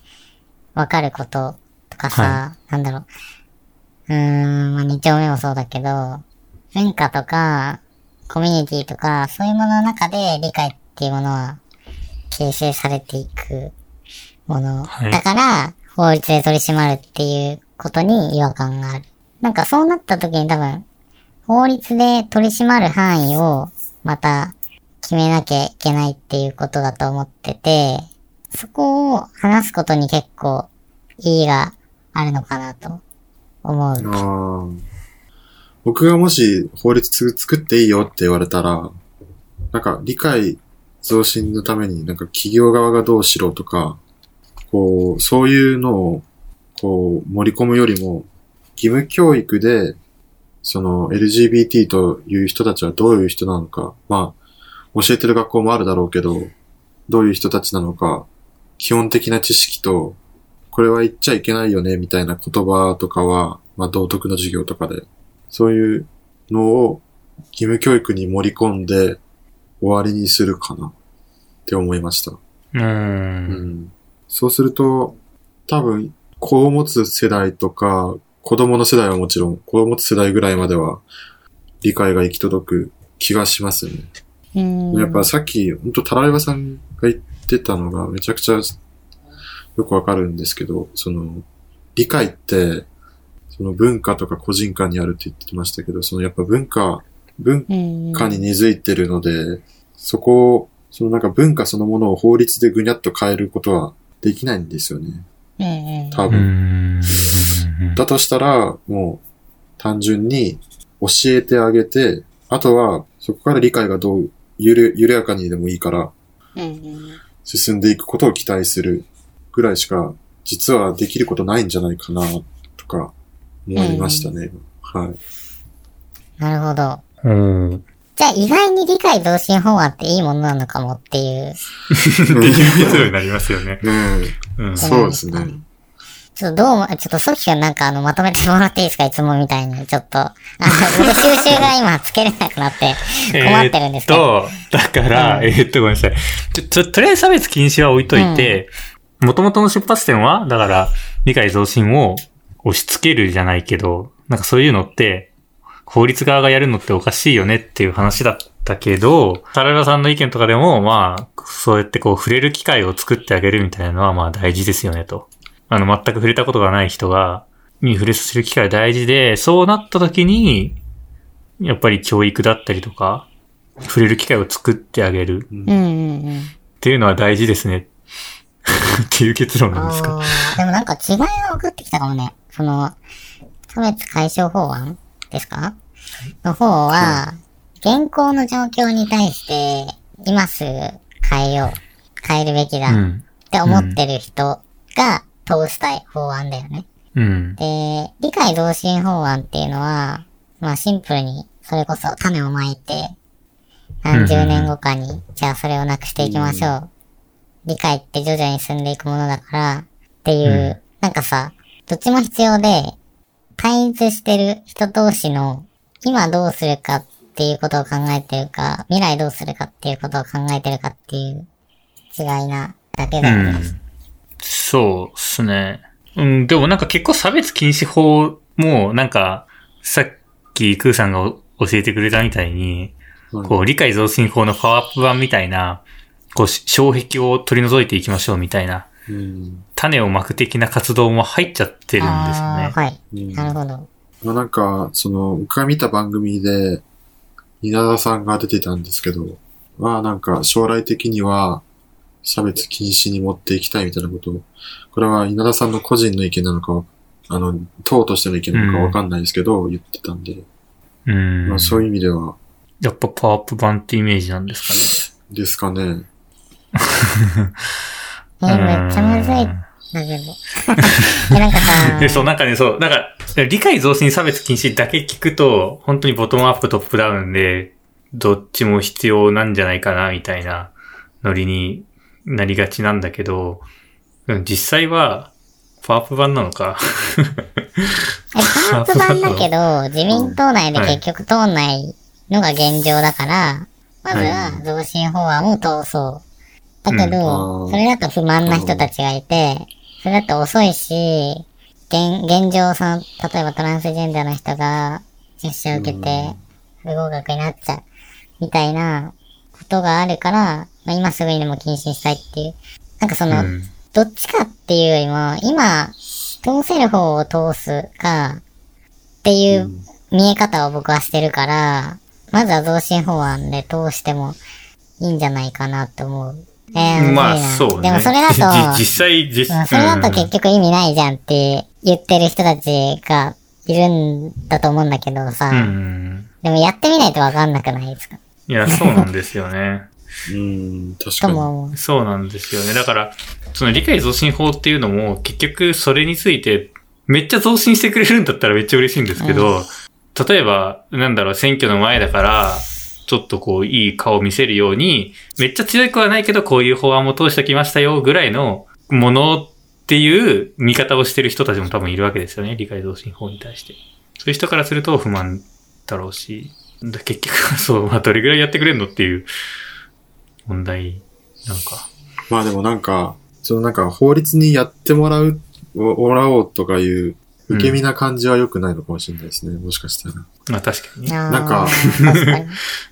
わかることとかさ、なんだろう。うーん、まあ、二丁目もそうだけど、文化とか、コミュニティとか、そういうものの中で理解っていうものは形成されていくもの。はいだから、法律で取り締まるっていうことに違和感がある。なんかそうなった時に多分、法律で取り締まる範囲をまた決めなきゃいけないっていうことだと思ってて、そこを話すことに結構意義があるのかなと思う。僕がもし法律作っていいよって言われたら、なんか理解増進のためになんか企業側がどうしろとか、こう、そういうのをこう盛り込むよりも、義務教育で、その LGBT という人たちはどういう人なのか、まあ、教えてる学校もあるだろうけど、どういう人たちなのか、基本的な知識と、これは言っちゃいけないよね、みたいな言葉とかは、まあ道徳の授業とかで、そういうのを義務教育に盛り込んで終わりにするかなって思いました。うー。うんん。そうすると、多分、子を持つ世代とか、子供の世代はもちろん、子を持つ世代ぐらいまでは理解が行き届く気がしますね。うん。やっぱさっき、本当タライバさんが言ってたのがめちゃくちゃよくわかるんですけど、その、理解って、その文化とか個人間にあるって言ってましたけど、そのやっぱ文化、文うん、化に根付いてるので、そこを、そのなんか文化そのものを法律でぐにゃっと変えることはできないんですよね。多分。ん。だとしたら、もう、単純に教えてあげて、あとは、そこから理解がどう、ゆる、緩やかにでもいいから。進んでいくことを期待するぐらいしか、実はできることないんじゃないかな、とか、思いましたね。はい。なるほど。うん。じゃあ意外に理解増進法案っていいものなのかもっていう。っていう結論になりますよね。ねうん。*laughs* そうですね。ちょっとどうも、ちょっとソキ君なんかあの、まとめてもらっていいですか？いつもみたいに。ちょっと、あの、僕収集が今つけれなくなって *laughs* 困ってるんですけど。えーっと、だから、うんえーっと、ごめんなさい。ちょ、ちょ、とりあえず差別禁止は置いといて、元々の出発点は、だから、理解増進を押し付けるじゃないけど、なんかそういうのって、法律側がやるのっておかしいよねっていう話だったけど、タララさんの意見とかでも、まあ、そうやってこう触れる機会を作ってあげるみたいなのはまあ大事ですよねと。あの、全く触れたことがない人が、に触れさせる機会大事で、そうなった時に、やっぱり教育だったりとか、触れる機会を作ってあげるうんうんうん。っていうのは大事ですね。*laughs* っていう結論なんですか。でもなんか違いが分かってきたかもね。その、差別解消法案ですか？の方は、現行の状況に対して、今すぐ変えよう。変えるべきだ。っうん。て思ってる人が通したい法案だよね。うん。で、理解増進法案っていうのは、まあシンプルに、それこそ種をまいて、何十年後かに、じゃあそれをなくしていきましょうっ理解って徐々に進んでいくものだから、っていう、うんなんかさ、どっちも必要で、対立してる人同士の、今どうするかっていうことを考えてるか、未来どうするかっていうことを考えてるかっていう違いなだけだよね。うん。そうっすね。うん、でもなんか結構差別禁止法も、なんか、さっきクーさんがお教えてくれたみたいに、うんこう、理解増進法のパワーアップ版みたいな、こう、し障壁を取り除いていきましょうみたいな、うん。種をまく的な活動も入っちゃってるんですよね。はい。うんなるほど。まあなんか、その、僕が見た番組で、稲田さんが出てたんですけど、まあなんか将来的には差別禁止に持っていきたいみたいなことを、これは稲田さんの個人の意見なのかは、あの、党としての意見なのかわかんないですけど、言ってたんで、うん。まあそういう意味では、やっぱパワーアップ版ってイメージなんですかね。ですかね。*laughs* えーめっちゃむずい。うんだけど。*laughs* え、なんかさ、*laughs* で、そう、なんかね、そう、なんか、理解増進差別禁止だけ聞くと、本当にボトムアップトップダウンで、どっちも必要なんじゃないかな、みたいなノリになりがちなんだけど、うん実際は、パワーアップ版なのか。え、パーツ版だけど、*laughs* 自民党内で結局通んないのが現状だから、まずは増進法案を通そう。だけうんそれだと不満な人たちがいて、それだと遅いし、現、現状その、例えばトランスジェンダーの人が出社を受けて、不合格になっちゃう、みたいなことがあるから、まあ、今すぐにでも禁止したいっていう。なんかその、うんどっちかっていうよりも、今、通せる方を通すか、っていう見え方を僕はしてるから、まずは増進法案で通してもいいんじゃないかなと思う。えー、まあ、そうね。でもそれだと、じ *laughs* 実際、実うんそれだと結局意味ないじゃんって言ってる人たちがいるんだと思うんだけどさ、うん。でもやってみないとわかんなくないですか？いや、*laughs* そうなんですよね。うん、確かに。そうなんですよね。だから、その理解増進法っていうのも、結局それについて、めっちゃ増進してくれるんだったらめっちゃ嬉しいんですけど、例えば、なんだろう、選挙の前だから、ちょっとこう、いい顔を見せるように、めっちゃ強くはないけど、こういう法案も通してきましたよ、ぐらいのものっていう見方をしてる人たちも多分いるわけですよね。理解増進法に対して。そういう人からすると不満だろうし、結局 *laughs* そう、まあ、どれぐらいやってくれんのっていう問題なんか。まあでもなんか、そのなんか法律にやってもらう、もらおうとかいう、受け身な感じは良くないのかもしれないですね。もしかしたら。まあ、確かにね。なんか。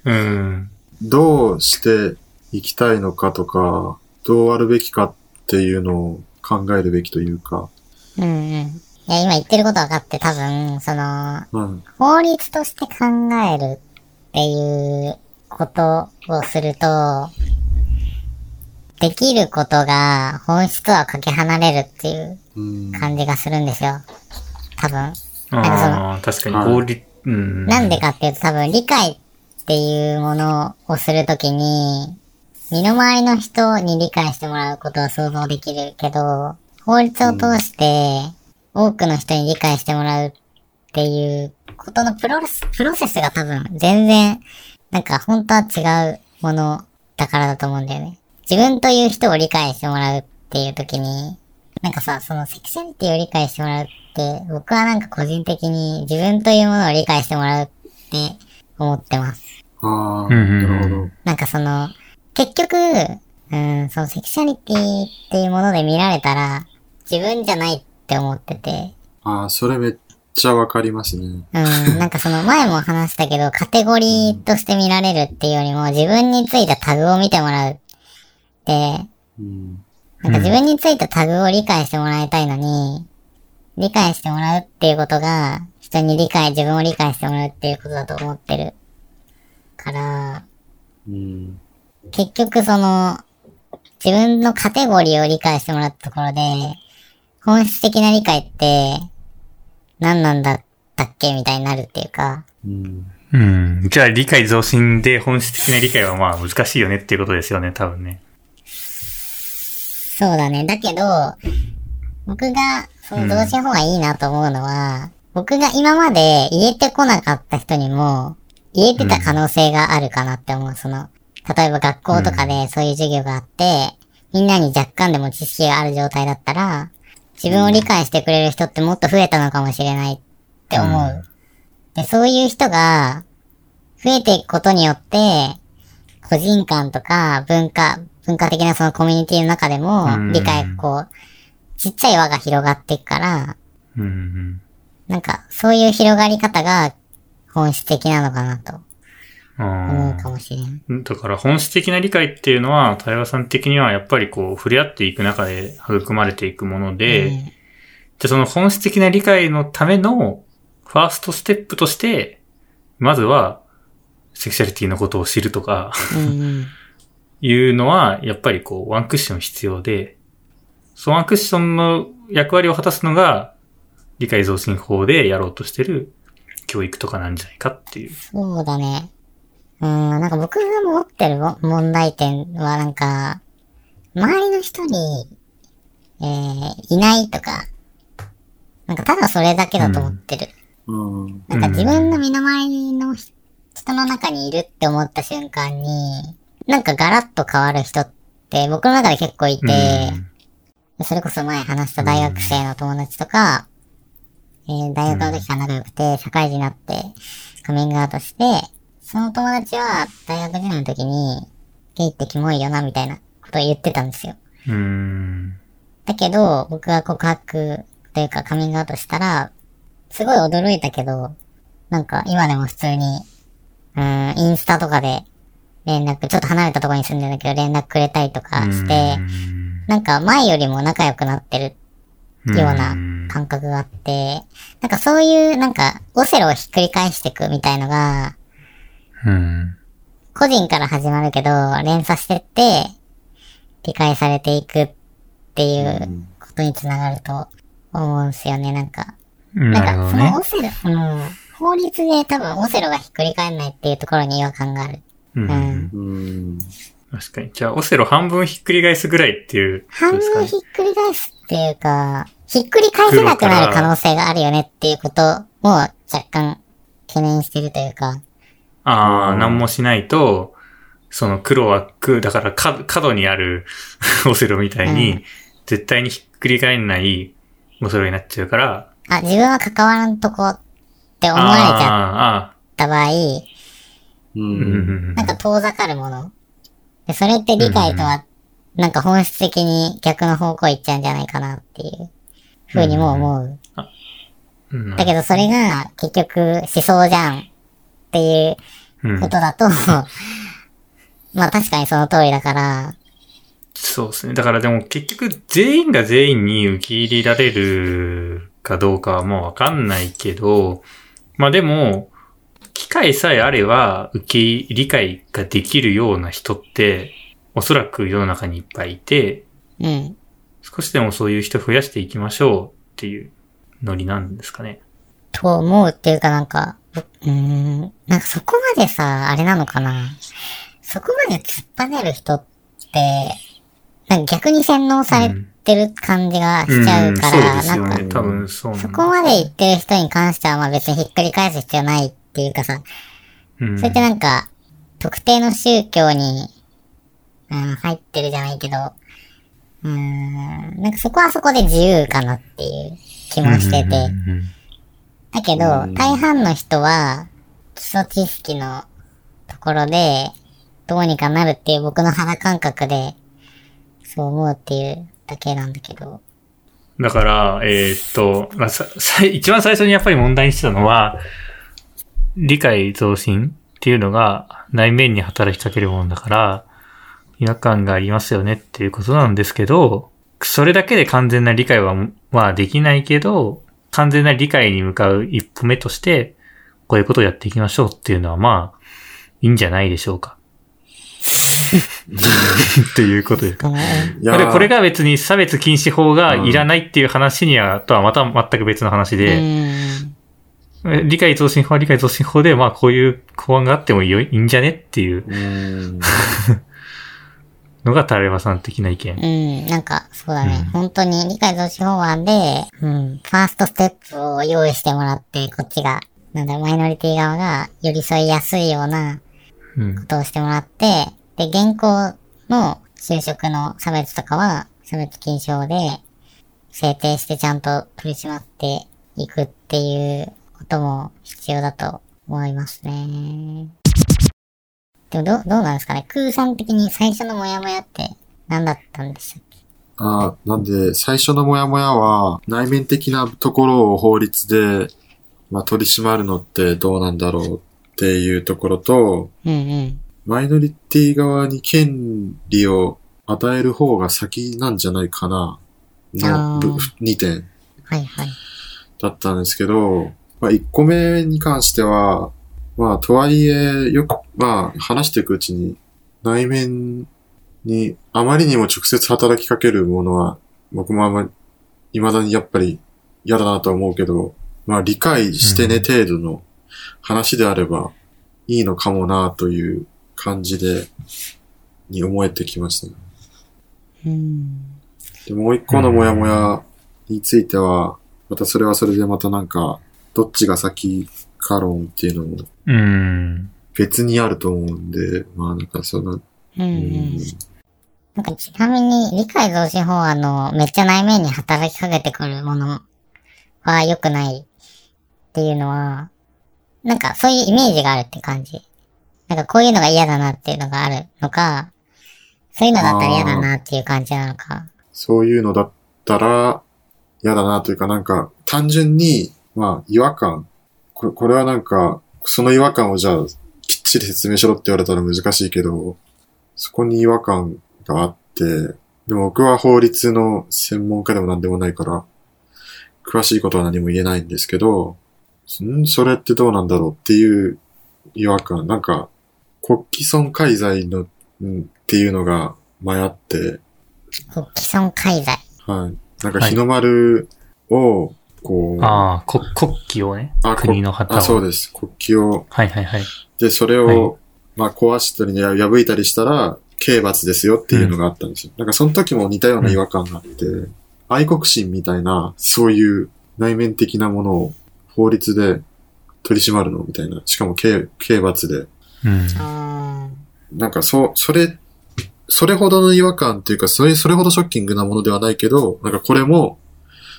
うん。*laughs* どうしていきたいのかとか、どうあるべきかっていうのを考えるべきというか、うんうん。いや、今言ってること分かって多分、その、うん。法律として考えるっていうことをすると、できることが本質とはかけ離れるっていううん。感じがするんですよ。多分。ああ、確かに合理、うん。なんでかっていうと多分理解っていうものをするときに、身の回りの人に理解してもらうことは想像できるけど、法律を通して多くの人に理解してもらうっていうことのプロレス、プロセスが多分全然、なんか本当は違うものだからだと思うんだよね。自分という人を理解してもらうっていう時に、なんかさ、そのセクシャリティを理解してもらうって、僕はなんか個人的に自分というものを理解してもらうって思ってます。ああ、うんうんうんなるほど。なんかその、結局、うん、そのセクシャリティっていうもので見られたら、自分じゃないって思ってて、ああ、それめっちゃわかりますね。うん、なんかその *laughs* 前も話したけど、カテゴリーとして見られるっていうよりも、自分についたタグを見てもらうって、うん。なんか自分についたタグを理解してもらいたいのに、理解してもらうっていうことが、人に理解、自分を理解してもらうっていうことだと思ってる。から、うん。結局その、自分のカテゴリーを理解してもらったところで、本質的な理解って、何なんだったっけみたいになるっていうか、うん。うん。じゃあ理解増進で本質的な理解はまあ難しいよねっていうことですよね、多分ね。そうだね。だけど、僕が、その同心法がいいなと思うのは、僕が今まで言えてこなかった人にも、言えてた可能性があるかなって思う。その、例えば学校とかでそういう授業があって、みんなに若干でも知識がある状態だったら、自分を理解してくれる人ってもっと増えたのかもしれないって思う。うんで、そういう人が増えていくことによって、個人間とか文化、文化的なそのコミュニティの中でもうん理解、こう、ちっちゃい輪が広がっていくから、うんうん。なんか、そういう広がり方が本質的なのかなと思うかあもしれん。ーだから本質的な理解っていうのは、対話さん的にはやっぱりこう、触れ合っていく中で育まれていくもので、うんじゃあその本質的な理解のためのファーストステップとして、まずは、セクシャリティのことを知るとか、うんうん *laughs* いうのは、やっぱりこう、ワンクッション必要で、そのワンクッションの役割を果たすのが、理解増進法でやろうとしてる教育とかなんじゃないかっていう。そうだね。うん、なんか僕が持ってるも問題点はなんか、周りの人に、えー、いないとか、なんかただそれだけだと思ってる。うん。なんか自分の身の回りの人の中にいるって思った瞬間に、なんかガラッと変わる人って僕の中で結構いて、それこそ前話した大学生の友達とか、えー大学の時から仲良くて、社会人になってカミングアウトして、その友達は大学時代の時に、ゲイってキモいよな、みたいなことを言ってたんですよ。だけど、僕が告白というかカミングアウトしたら、すごい驚いたけど、なんか今でも普通に、うーん、インスタとかで連絡、ちょっと離れたところに住んでるんだけど連絡くれたりとかして、なんか前よりも仲良くなってるうん、ような感覚があって、なんかそういう、なんか、オセロをひっくり返していくみたいのが、うん。個人から始まるけど、連鎖してって、理解されていくっていうことにつながると思うんですよね、なんか。うん。なんか、そのオ。セロ、うん、法律で多分オセロがひっくり返んないっていうところに違和感がある。うんうんうん。確かに。じゃあ、オセロ半分ひっくり返すぐらいっていうこと半ですかね分ひ。っくり返すっていうか、ひっくり返せなくなる可能性があるよねっていうことも若干懸念してるというか、ああ、うん何もしないと、その黒は空、だから角角にある *laughs* オセロみたいうに、ん絶対にひっくり返んないオセロになっちゃうから、あ、自分は関わらんとこって思われちゃった場合、う。ん。なんか遠ざかるもの。でそれって理解とは、なんか本質的に逆の方向行っちゃうんじゃないかなっていう。ふうにも思う。うんだけどそれが結局思想じゃんっていううん。ことだと、まあ確かにその通りだから、そうですね。だからでも結局全員が全員に受け入れられるかどうかはもうわかんないけど、まあでも、機会さえあれば受け、理解ができるような人って、おそらく世の中にいっぱいいて、うん。少しでもそういう人増やしていきましょうっていうノリなんですかね。と思うっていうかなんか、うーん、なんかそこまでさ、あれなのかな。そこまで突っぱねる人って、なんか逆に洗脳されてる感じがしちゃうから、うん、そうなんね。多分そうなんだそこまで言ってる人に関してはまあ別にひっくり返す必要ないっていうかさ、うん。それってなんか、特定の宗教に、うん、入ってるじゃないけど、うーん、なんかそこはそこで自由かなっていう気もしてて、だけど、大半の人は、基礎知識のところで、どうにかなるっていう僕の肌感覚で、そう思うっていうだけなんだけど。だから、えーっと、まあ、*laughs* 一番最初にやっぱり問題にしてたのは、理解増進っていうのが内面に働きかけるものだから、違和感がありますよねっていうことなんですけど、それだけで完全な理解は、まあできないけど、完全な理解に向かう一歩目として、こういうことをやっていきましょうっていうのはまあ、いいんじゃないでしょうか。*laughs* っていうことですか。で、ーこれが別に差別禁止法がいらないっていう話には、とはまた全く別の話うで、ん。理解増進法は理解増進法で、まあこういう法案があってもいいよいいんじゃねっていううん。のがタレバさん的な意見。うん、なんか、そうだね。うん本当に理解増進法案で、うん、ファーストステップを用意してもらって、こっちが、なんだろう、マイノリティ側が寄り添いやすいようなうんこ。とをしてもらって、で、現行の就職の差別とかは差別禁止法で制定してちゃんと取り締まっていくっていうことも必要だと思いますね。でもど、どうなんですかね空さん的に最初のモヤモヤって何だったんでしたっけ？ああ、なんで、最初のモヤモヤは、内面的なところを法律で、まあ、取り締まるのってどうなんだろうっていうところと、うんうん。マイノリティ側に権利を与える方が先なんじゃないかな、のあー2点はいはい。だったんですけど、まあ、1個目に関しては、まあ、とはいえ、よく、まあ、話していくうちに、内面にあまりにも直接働きかけるものは、僕もあんまり、未だにやっぱり嫌だなとは思うけど、まあ、理解してねうん程度の話であればいいのかもなという感じで、に思えてきましたね。うん。で、もう一個のモヤモヤについては、またそれはそれでまたなんか、どっちが先か論っていうのもうん。別にあると思うんで、まあなんかその、うんううんん。なんかちなみに理解増進法案のめっちゃ内面に働きかけてくるものは良くないっていうのは、なんかそういうイメージがあるって感じ。なんかこういうのが嫌だなっていうのがあるのか、そういうのだったら嫌だなっていう感じなのか。そういうのだったら嫌だなというかなんか単純に、まあ違和感。これこれはなんか、その違和感をじゃあきっちり説明しろって言われたら難しいけど、そこに違和感があって、でも僕は法律の専門家でも何でもないから、詳しいことは何も言えないんですけど、ん？それってどうなんだろうっていう違和感。なんか、国旗損壊罪の、うんっていうのが前あって、こう既存介在。はい。なんか日の丸を、こう、ああ、こ国旗をね。あ国の旗を。あ、そうです。国旗を、はいはいはい。で、それを、はいまあ壊したりね破いたりしたら、刑罰ですよっていうのがあったんですよ。なんかその時も似たような違和感があって、愛国心みたいな、そういう内面的なものを法律で取り締まるのみたいな。しかも刑、刑罰で。うん。あなんかそう、それ、それほどの違和感っていうか、それ、それほどショッキングなものではないけど、なんかこれも、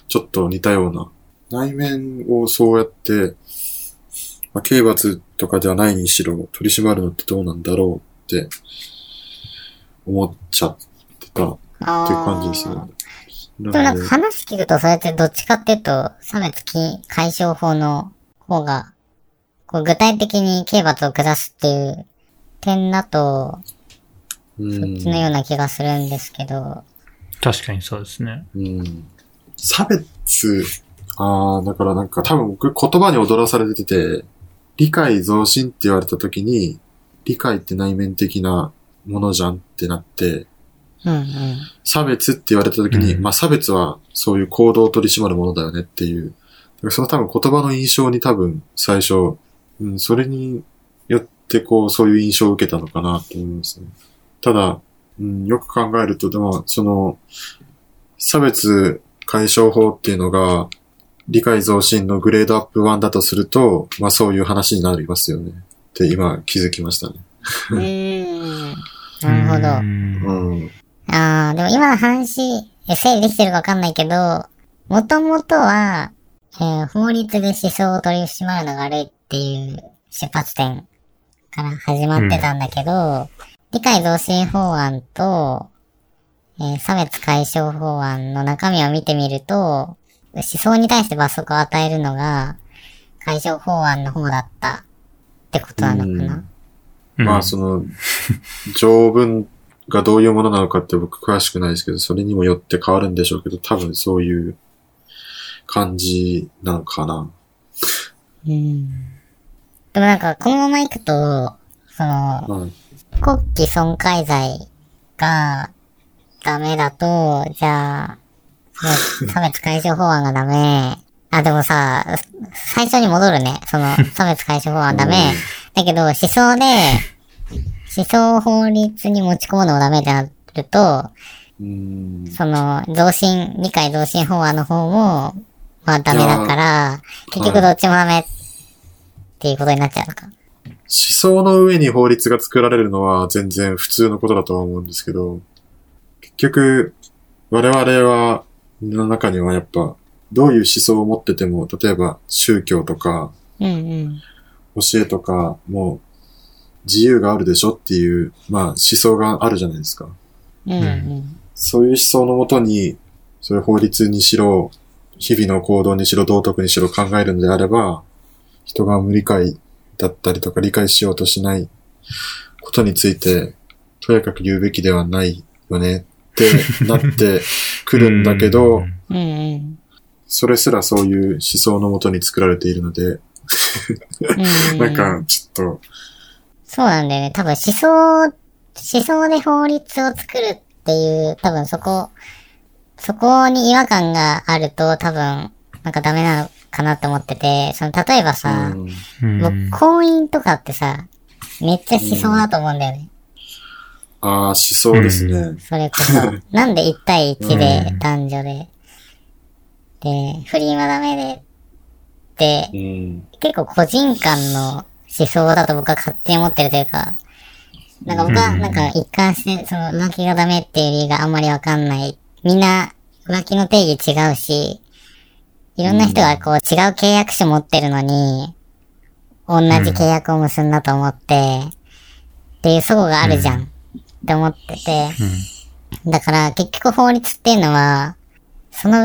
ちょっと似たような、内面をそうやって、まあ、刑罰とかではないにしろ、取り締まるのってどうなんだろうって、思っちゃってたっあ。ていう感じですね。でもなんか話聞くとそれってどっちかっていうと、差別禁解消法の方が、こう具体的に刑罰を下すっていう点だと、うそっちのような気がするんですけど、確かにそうですね。うん。差別、ああ、だからなんか多分僕言葉に踊らされてて、理解増進って言われた時に、理解って内面的なものじゃんってなって、うんうん。差別って言われた時に、うんまあ差別はそういう行動を取り締まるものだよねっていう、その多分言葉の印象に多分最初、うん、それによってこうそういう印象を受けたのかなと思いますね。ただ、うん、よく考えると、でもその、差別解消法っていうのが、理解増進のグレードアップ1だとすると、まあそういう話になりますよね。って今気づきましたね。うーん。なるほうど。んうん。ああ、でも今の話、え整理できてるかわかんないけど、もともとは、えー法律で思想を取り締まるのが悪いっていう出発点から始まってたんだけど、理解増進法案と、えー差別解消法案の中身を見てみると、思想に対して罰則を与えるのが、解消法案の方だったってことなのかな。うんまあその、条文がどういうものなのかって僕詳しくないですけど、それにもよって変わるんでしょうけど、多分そういう感じなのかな。うん。でもなんか、このままいくと、その、はい。国旗損壊罪がダメだと、じゃあ、*laughs* 差別解消法案がダメ。あ、でもさ、最初に戻るね。その、*laughs* 差別解消法案ダメ。だけど、思想で、思想法律に持ち込むのもダメってなると。その、増進、理解増進法案の方も、まあダメだから、結局どっちもダメっていうことになっちゃうのか。思想の上に法律が作られるのは全然普通のことだとは思うんですけど、結局、我々は、の中にはやっぱ、どういう思想を持ってても、例えば宗教とか、うんうん。教えとか、もう、自由があるでしょっていう、まあ思想があるじゃないですか。うんうん。そういう思想のもとに、そういう法律にしろ、日々の行動にしろ、道徳にしろ考えるのであれば、人が無理解だったりとか理解しようとしないことについて、とやかく言うべきではないよねってなってくるんだけど、うんうんうん。それすらそういう思想のもとに作られているので、なんか、ちょっと、そうなんだよね。多分思想、思想で法律を作るっていう、多分そこ、そこに違和感があると多分、なんかダメなのかなって思ってて、その、例えばさ、うんうん僕、婚姻とかってさ、めっちゃ思想だと思うんだよね。ああ、思想ですね。それこそ。*laughs* なんで1対1で男女で、で、不倫はダメで、で、うん。結構個人間の思想だと僕は勝手に思ってるというか、なんか僕はうんなんか一貫してその浮気がダメっていう理由があんまりわかんない。みんな浮気の定義違うし、いろんな人がこう違う契約書持ってるのに、同じ契約を結んだと思って、っていう齟齬があるじゃん。って思ってて、だから結局法律っていうのは、その部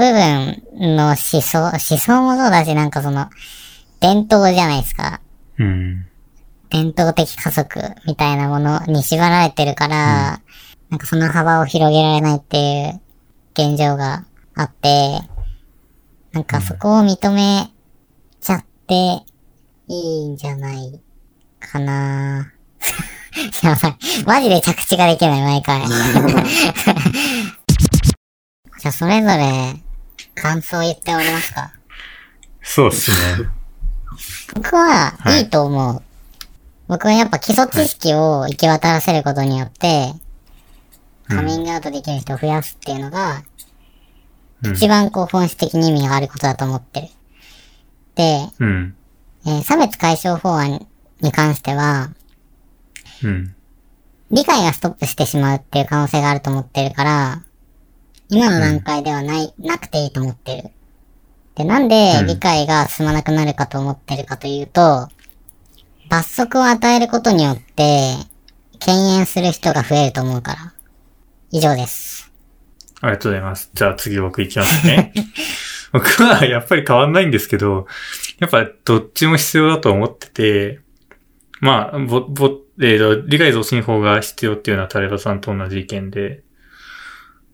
分の思想、思想もそうだし、なんかその、伝統じゃないですか。うん。伝統的家族みたいなものに縛られてるから、なんかその幅を広げられないっていう現状があって、なんかそこを認めちゃっていいんじゃないかなやばい。マジで着地ができない、毎回。*laughs* じゃあ、それぞれ、感想を言っておりますか？そうですね。僕ははいいいと思う。僕はやっぱ基礎知識を行き渡らせることによって、カミングアウトできる人を増やすっていうのが、うん一番こう本質的に意味があることだと思ってる。で、うん。えー差別解消法案に関しては、うん。理解がストップしてしまうっていう可能性があると思ってるから、今の段階ではない、なくていいと思ってる。で、なんでうん理解が進まなくなるかと思ってるかというと、罰則を与えることによって、敬遠する人が増えると思うから。以上です。ありがとうございます。じゃあ次僕行きますね。*laughs* 僕はやっぱり変わんないんですけど、やっぱどっちも必要だと思ってて、まあ、ぼ、ぼ、えー、理解増進法が必要っていうのはタレバさんと同じ意見で、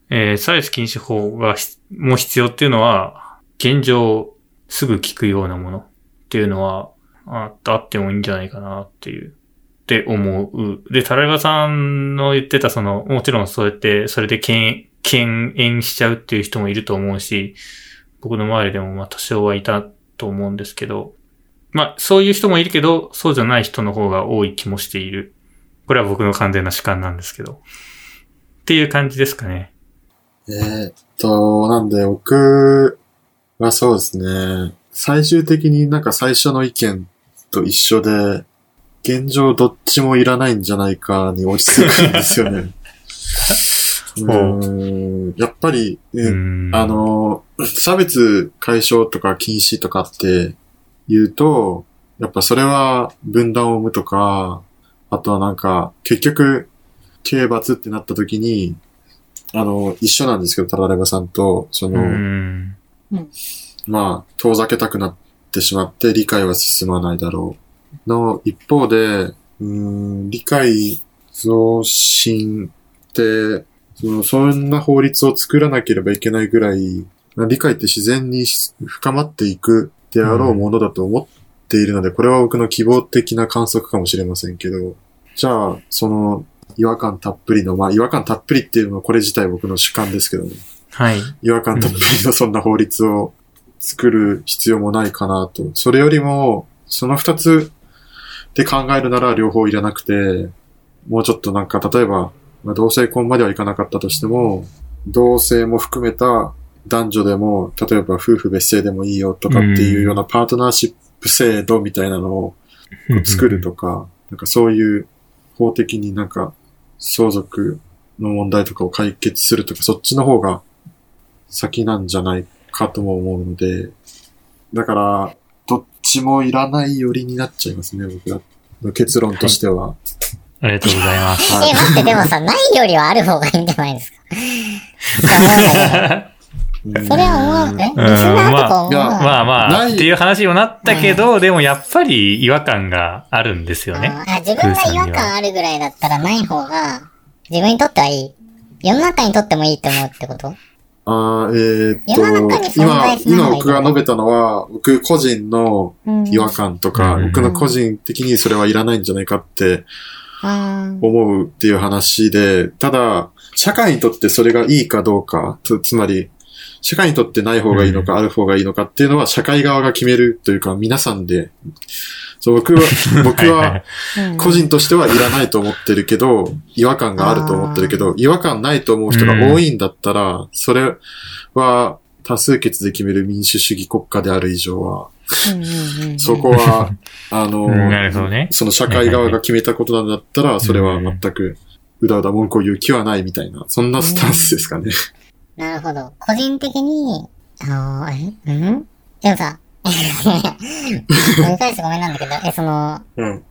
えー、差別禁止法がもう必要っていうのは、現状すぐ聞くようなものっていうのは、ああってもいいんじゃないかなっていう、って思う。で、タライバさんの言ってたその、もちろんそうやって、それで敬遠しちゃうっていう人もいると思うし、僕の周りでもまあ多少はいたと思うんですけど、まあそういう人もいるけど、そうじゃない人の方が多い気もしている。これは僕の完全な主観なんですけど。っていう感じですかね。えーっと、なんで僕はそうですね。最終的になんか最初の意見と一緒で、現状どっちもいらないんじゃないかに落ち着くんですよね。*laughs* うーんやっぱり、ねうんあ、の、差別解消とか禁止とかって言うと、やっぱそれは分断を生むとか、あとはなんか、結局、刑罰ってなった時に、あの、一緒なんですけど、タラレバさんと、その、うん。まあ、遠ざけたくなってしまって理解は進まないだろう。の一方で、うーん、理解増進って、その、そんな法律を作らなければいけないぐらい、まあ理解って自然に深まっていくであろうものだと思っているので、これは僕の希望的な観測かもしれませんけど、じゃあ、その、違和感たっぷりの、まあ、違和感たっぷりっていうのはこれ自体僕の主観ですけどね。はい。違和感たっぷりのそんな法律を作る必要もないかなと。それよりも、その二つで考えるなら両方いらなくて、もうちょっとなんか例えば、まあ、同性婚まではいかなかったとしても、同性も含めた男女でも、例えば夫婦別姓でもいいよとかっていうようなパートナーシップ制度みたいなのを作るとか、なんかそういう法的になんか相続の問題とかを解決するとか、そっちの方が先なんじゃないかとも思うので、だから、どっちもいらないよりになっちゃいますね、僕らの結論としては。ありがとうございます。はいえ、待って、でもさ、ないよりはある方がいいんじゃないですか。*laughs* それは思う、えリスナーとか思うまあまあ、ない。っていう話にもなったけど、でもやっぱり違和感があるんですよね。あー自分が違和感あるぐらいだったらない方が、自分にとってはいい。世の中にとってもいいって思うってこと？あーえーっ世の中にと、今今僕が述べたのは、僕個人のうん。違和感とか、うん。僕の個人的にそれはいらないんじゃないかって思うっていう話で、ただ、社会にとってそれがいいかどうか、つつまり、社会にとってない方がいいのか、ある方がいいのかっていうのは社会側が決めるというか、皆さんで、そう、僕は、*laughs* 僕は、うん。個人としてはいらないと思ってるけど、違和感があると思ってるけど、違和感ないと思う人が多いんだったら、それは多数決で決める民主主義国家である以上は、そこは、*laughs* あの、うんなるほどね。その社会側が決めたことなんだったら、それは全く、うだうだ文句を言う気はないみたいな、そんなスタンスですかね。なるほど。個人的に、あのー、えうん？でもさ、*laughs* 繰り返してごめんなんだけど、え、その、うん。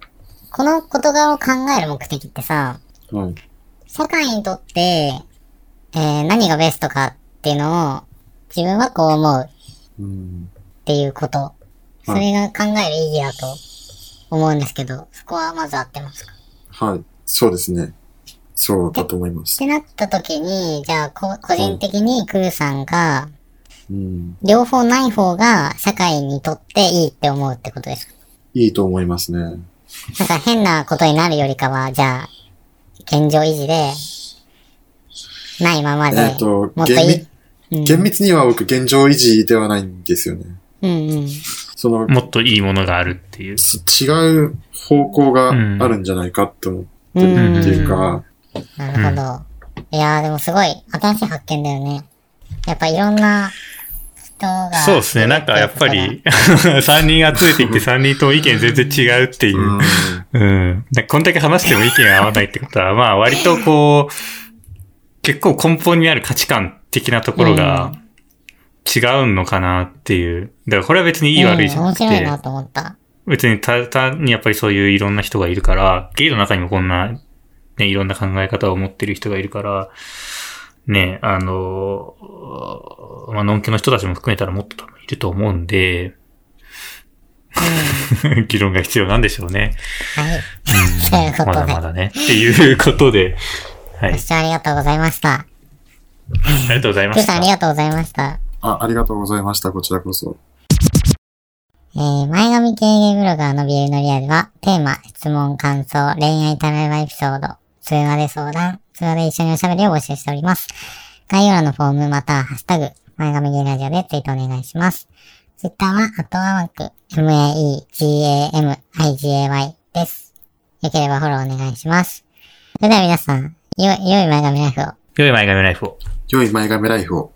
この事柄を考える目的ってさ、はい。社会にとって、えー何がベストかっていうのを、自分はこう思ううん。っていうこと。それが考える意義だと思うんですけど、そこはまず合ってますか？はい。そうですね。そうだと思います。ってなった時に、じゃあこ、個人的にクーさんが、うん。両方ない方が社会にとっていいって思うってことですか？いいと思いますね。なんか変なことになるよりかは、じゃあ、現状維持で、ないままで、えっと、もっといい？厳密、うん厳密には僕現状維持ではないんですよね。うんうん。その、もっといいものがあるっていう。ち違う方向があるんじゃないかって思ってるっていうか、なるほど。いやーでもすごい新しい発見だよね。やっぱいろんな人が。そうですね。なんかやっぱり、3 *laughs* 人集めてきて3人とも意見全然違うっていうう。ん。うん。でこんだけ話しても意見合わないってことは、まあ割とこう、結構根本にある価値観的なところが違うのかなっていう。だからこれは別にいい悪いじゃうんなくて、面白いなと思った。別にた単にやっぱりそういういろんな人がいるから、ゲイの中にもこんな、ね、いろんな考え方を持ってる人がいるから、ね、あの、まあ、のんけの人たちも含めたらもっと多分いると思うんで、*laughs* 議論が必要なんでしょうね。はい。ということで、まだまだね。っていうことで、はい。ご視聴ありがとうございました。ありがとうございまクーさんあした。りがとうございました。あ、ありがとうございました。こちらこそ。えー、前髪系ゲイブロガーのビエルのリアルは、テーマ、質問、感想、恋愛タラレバエピソード、通話で相談、通話で一緒におしゃべりを募集しております。概要欄のフォームまたはハッシュタグ、前髪ゲイラジオでツイートお願いします。ツイッターは、アットワーク、m-a-e-g-a-m-i-g-a-y です。よければフォローお願いします。それでは皆さん、よ、良い前髪ライフを。良い前髪ライフを。良い前髪ライフを。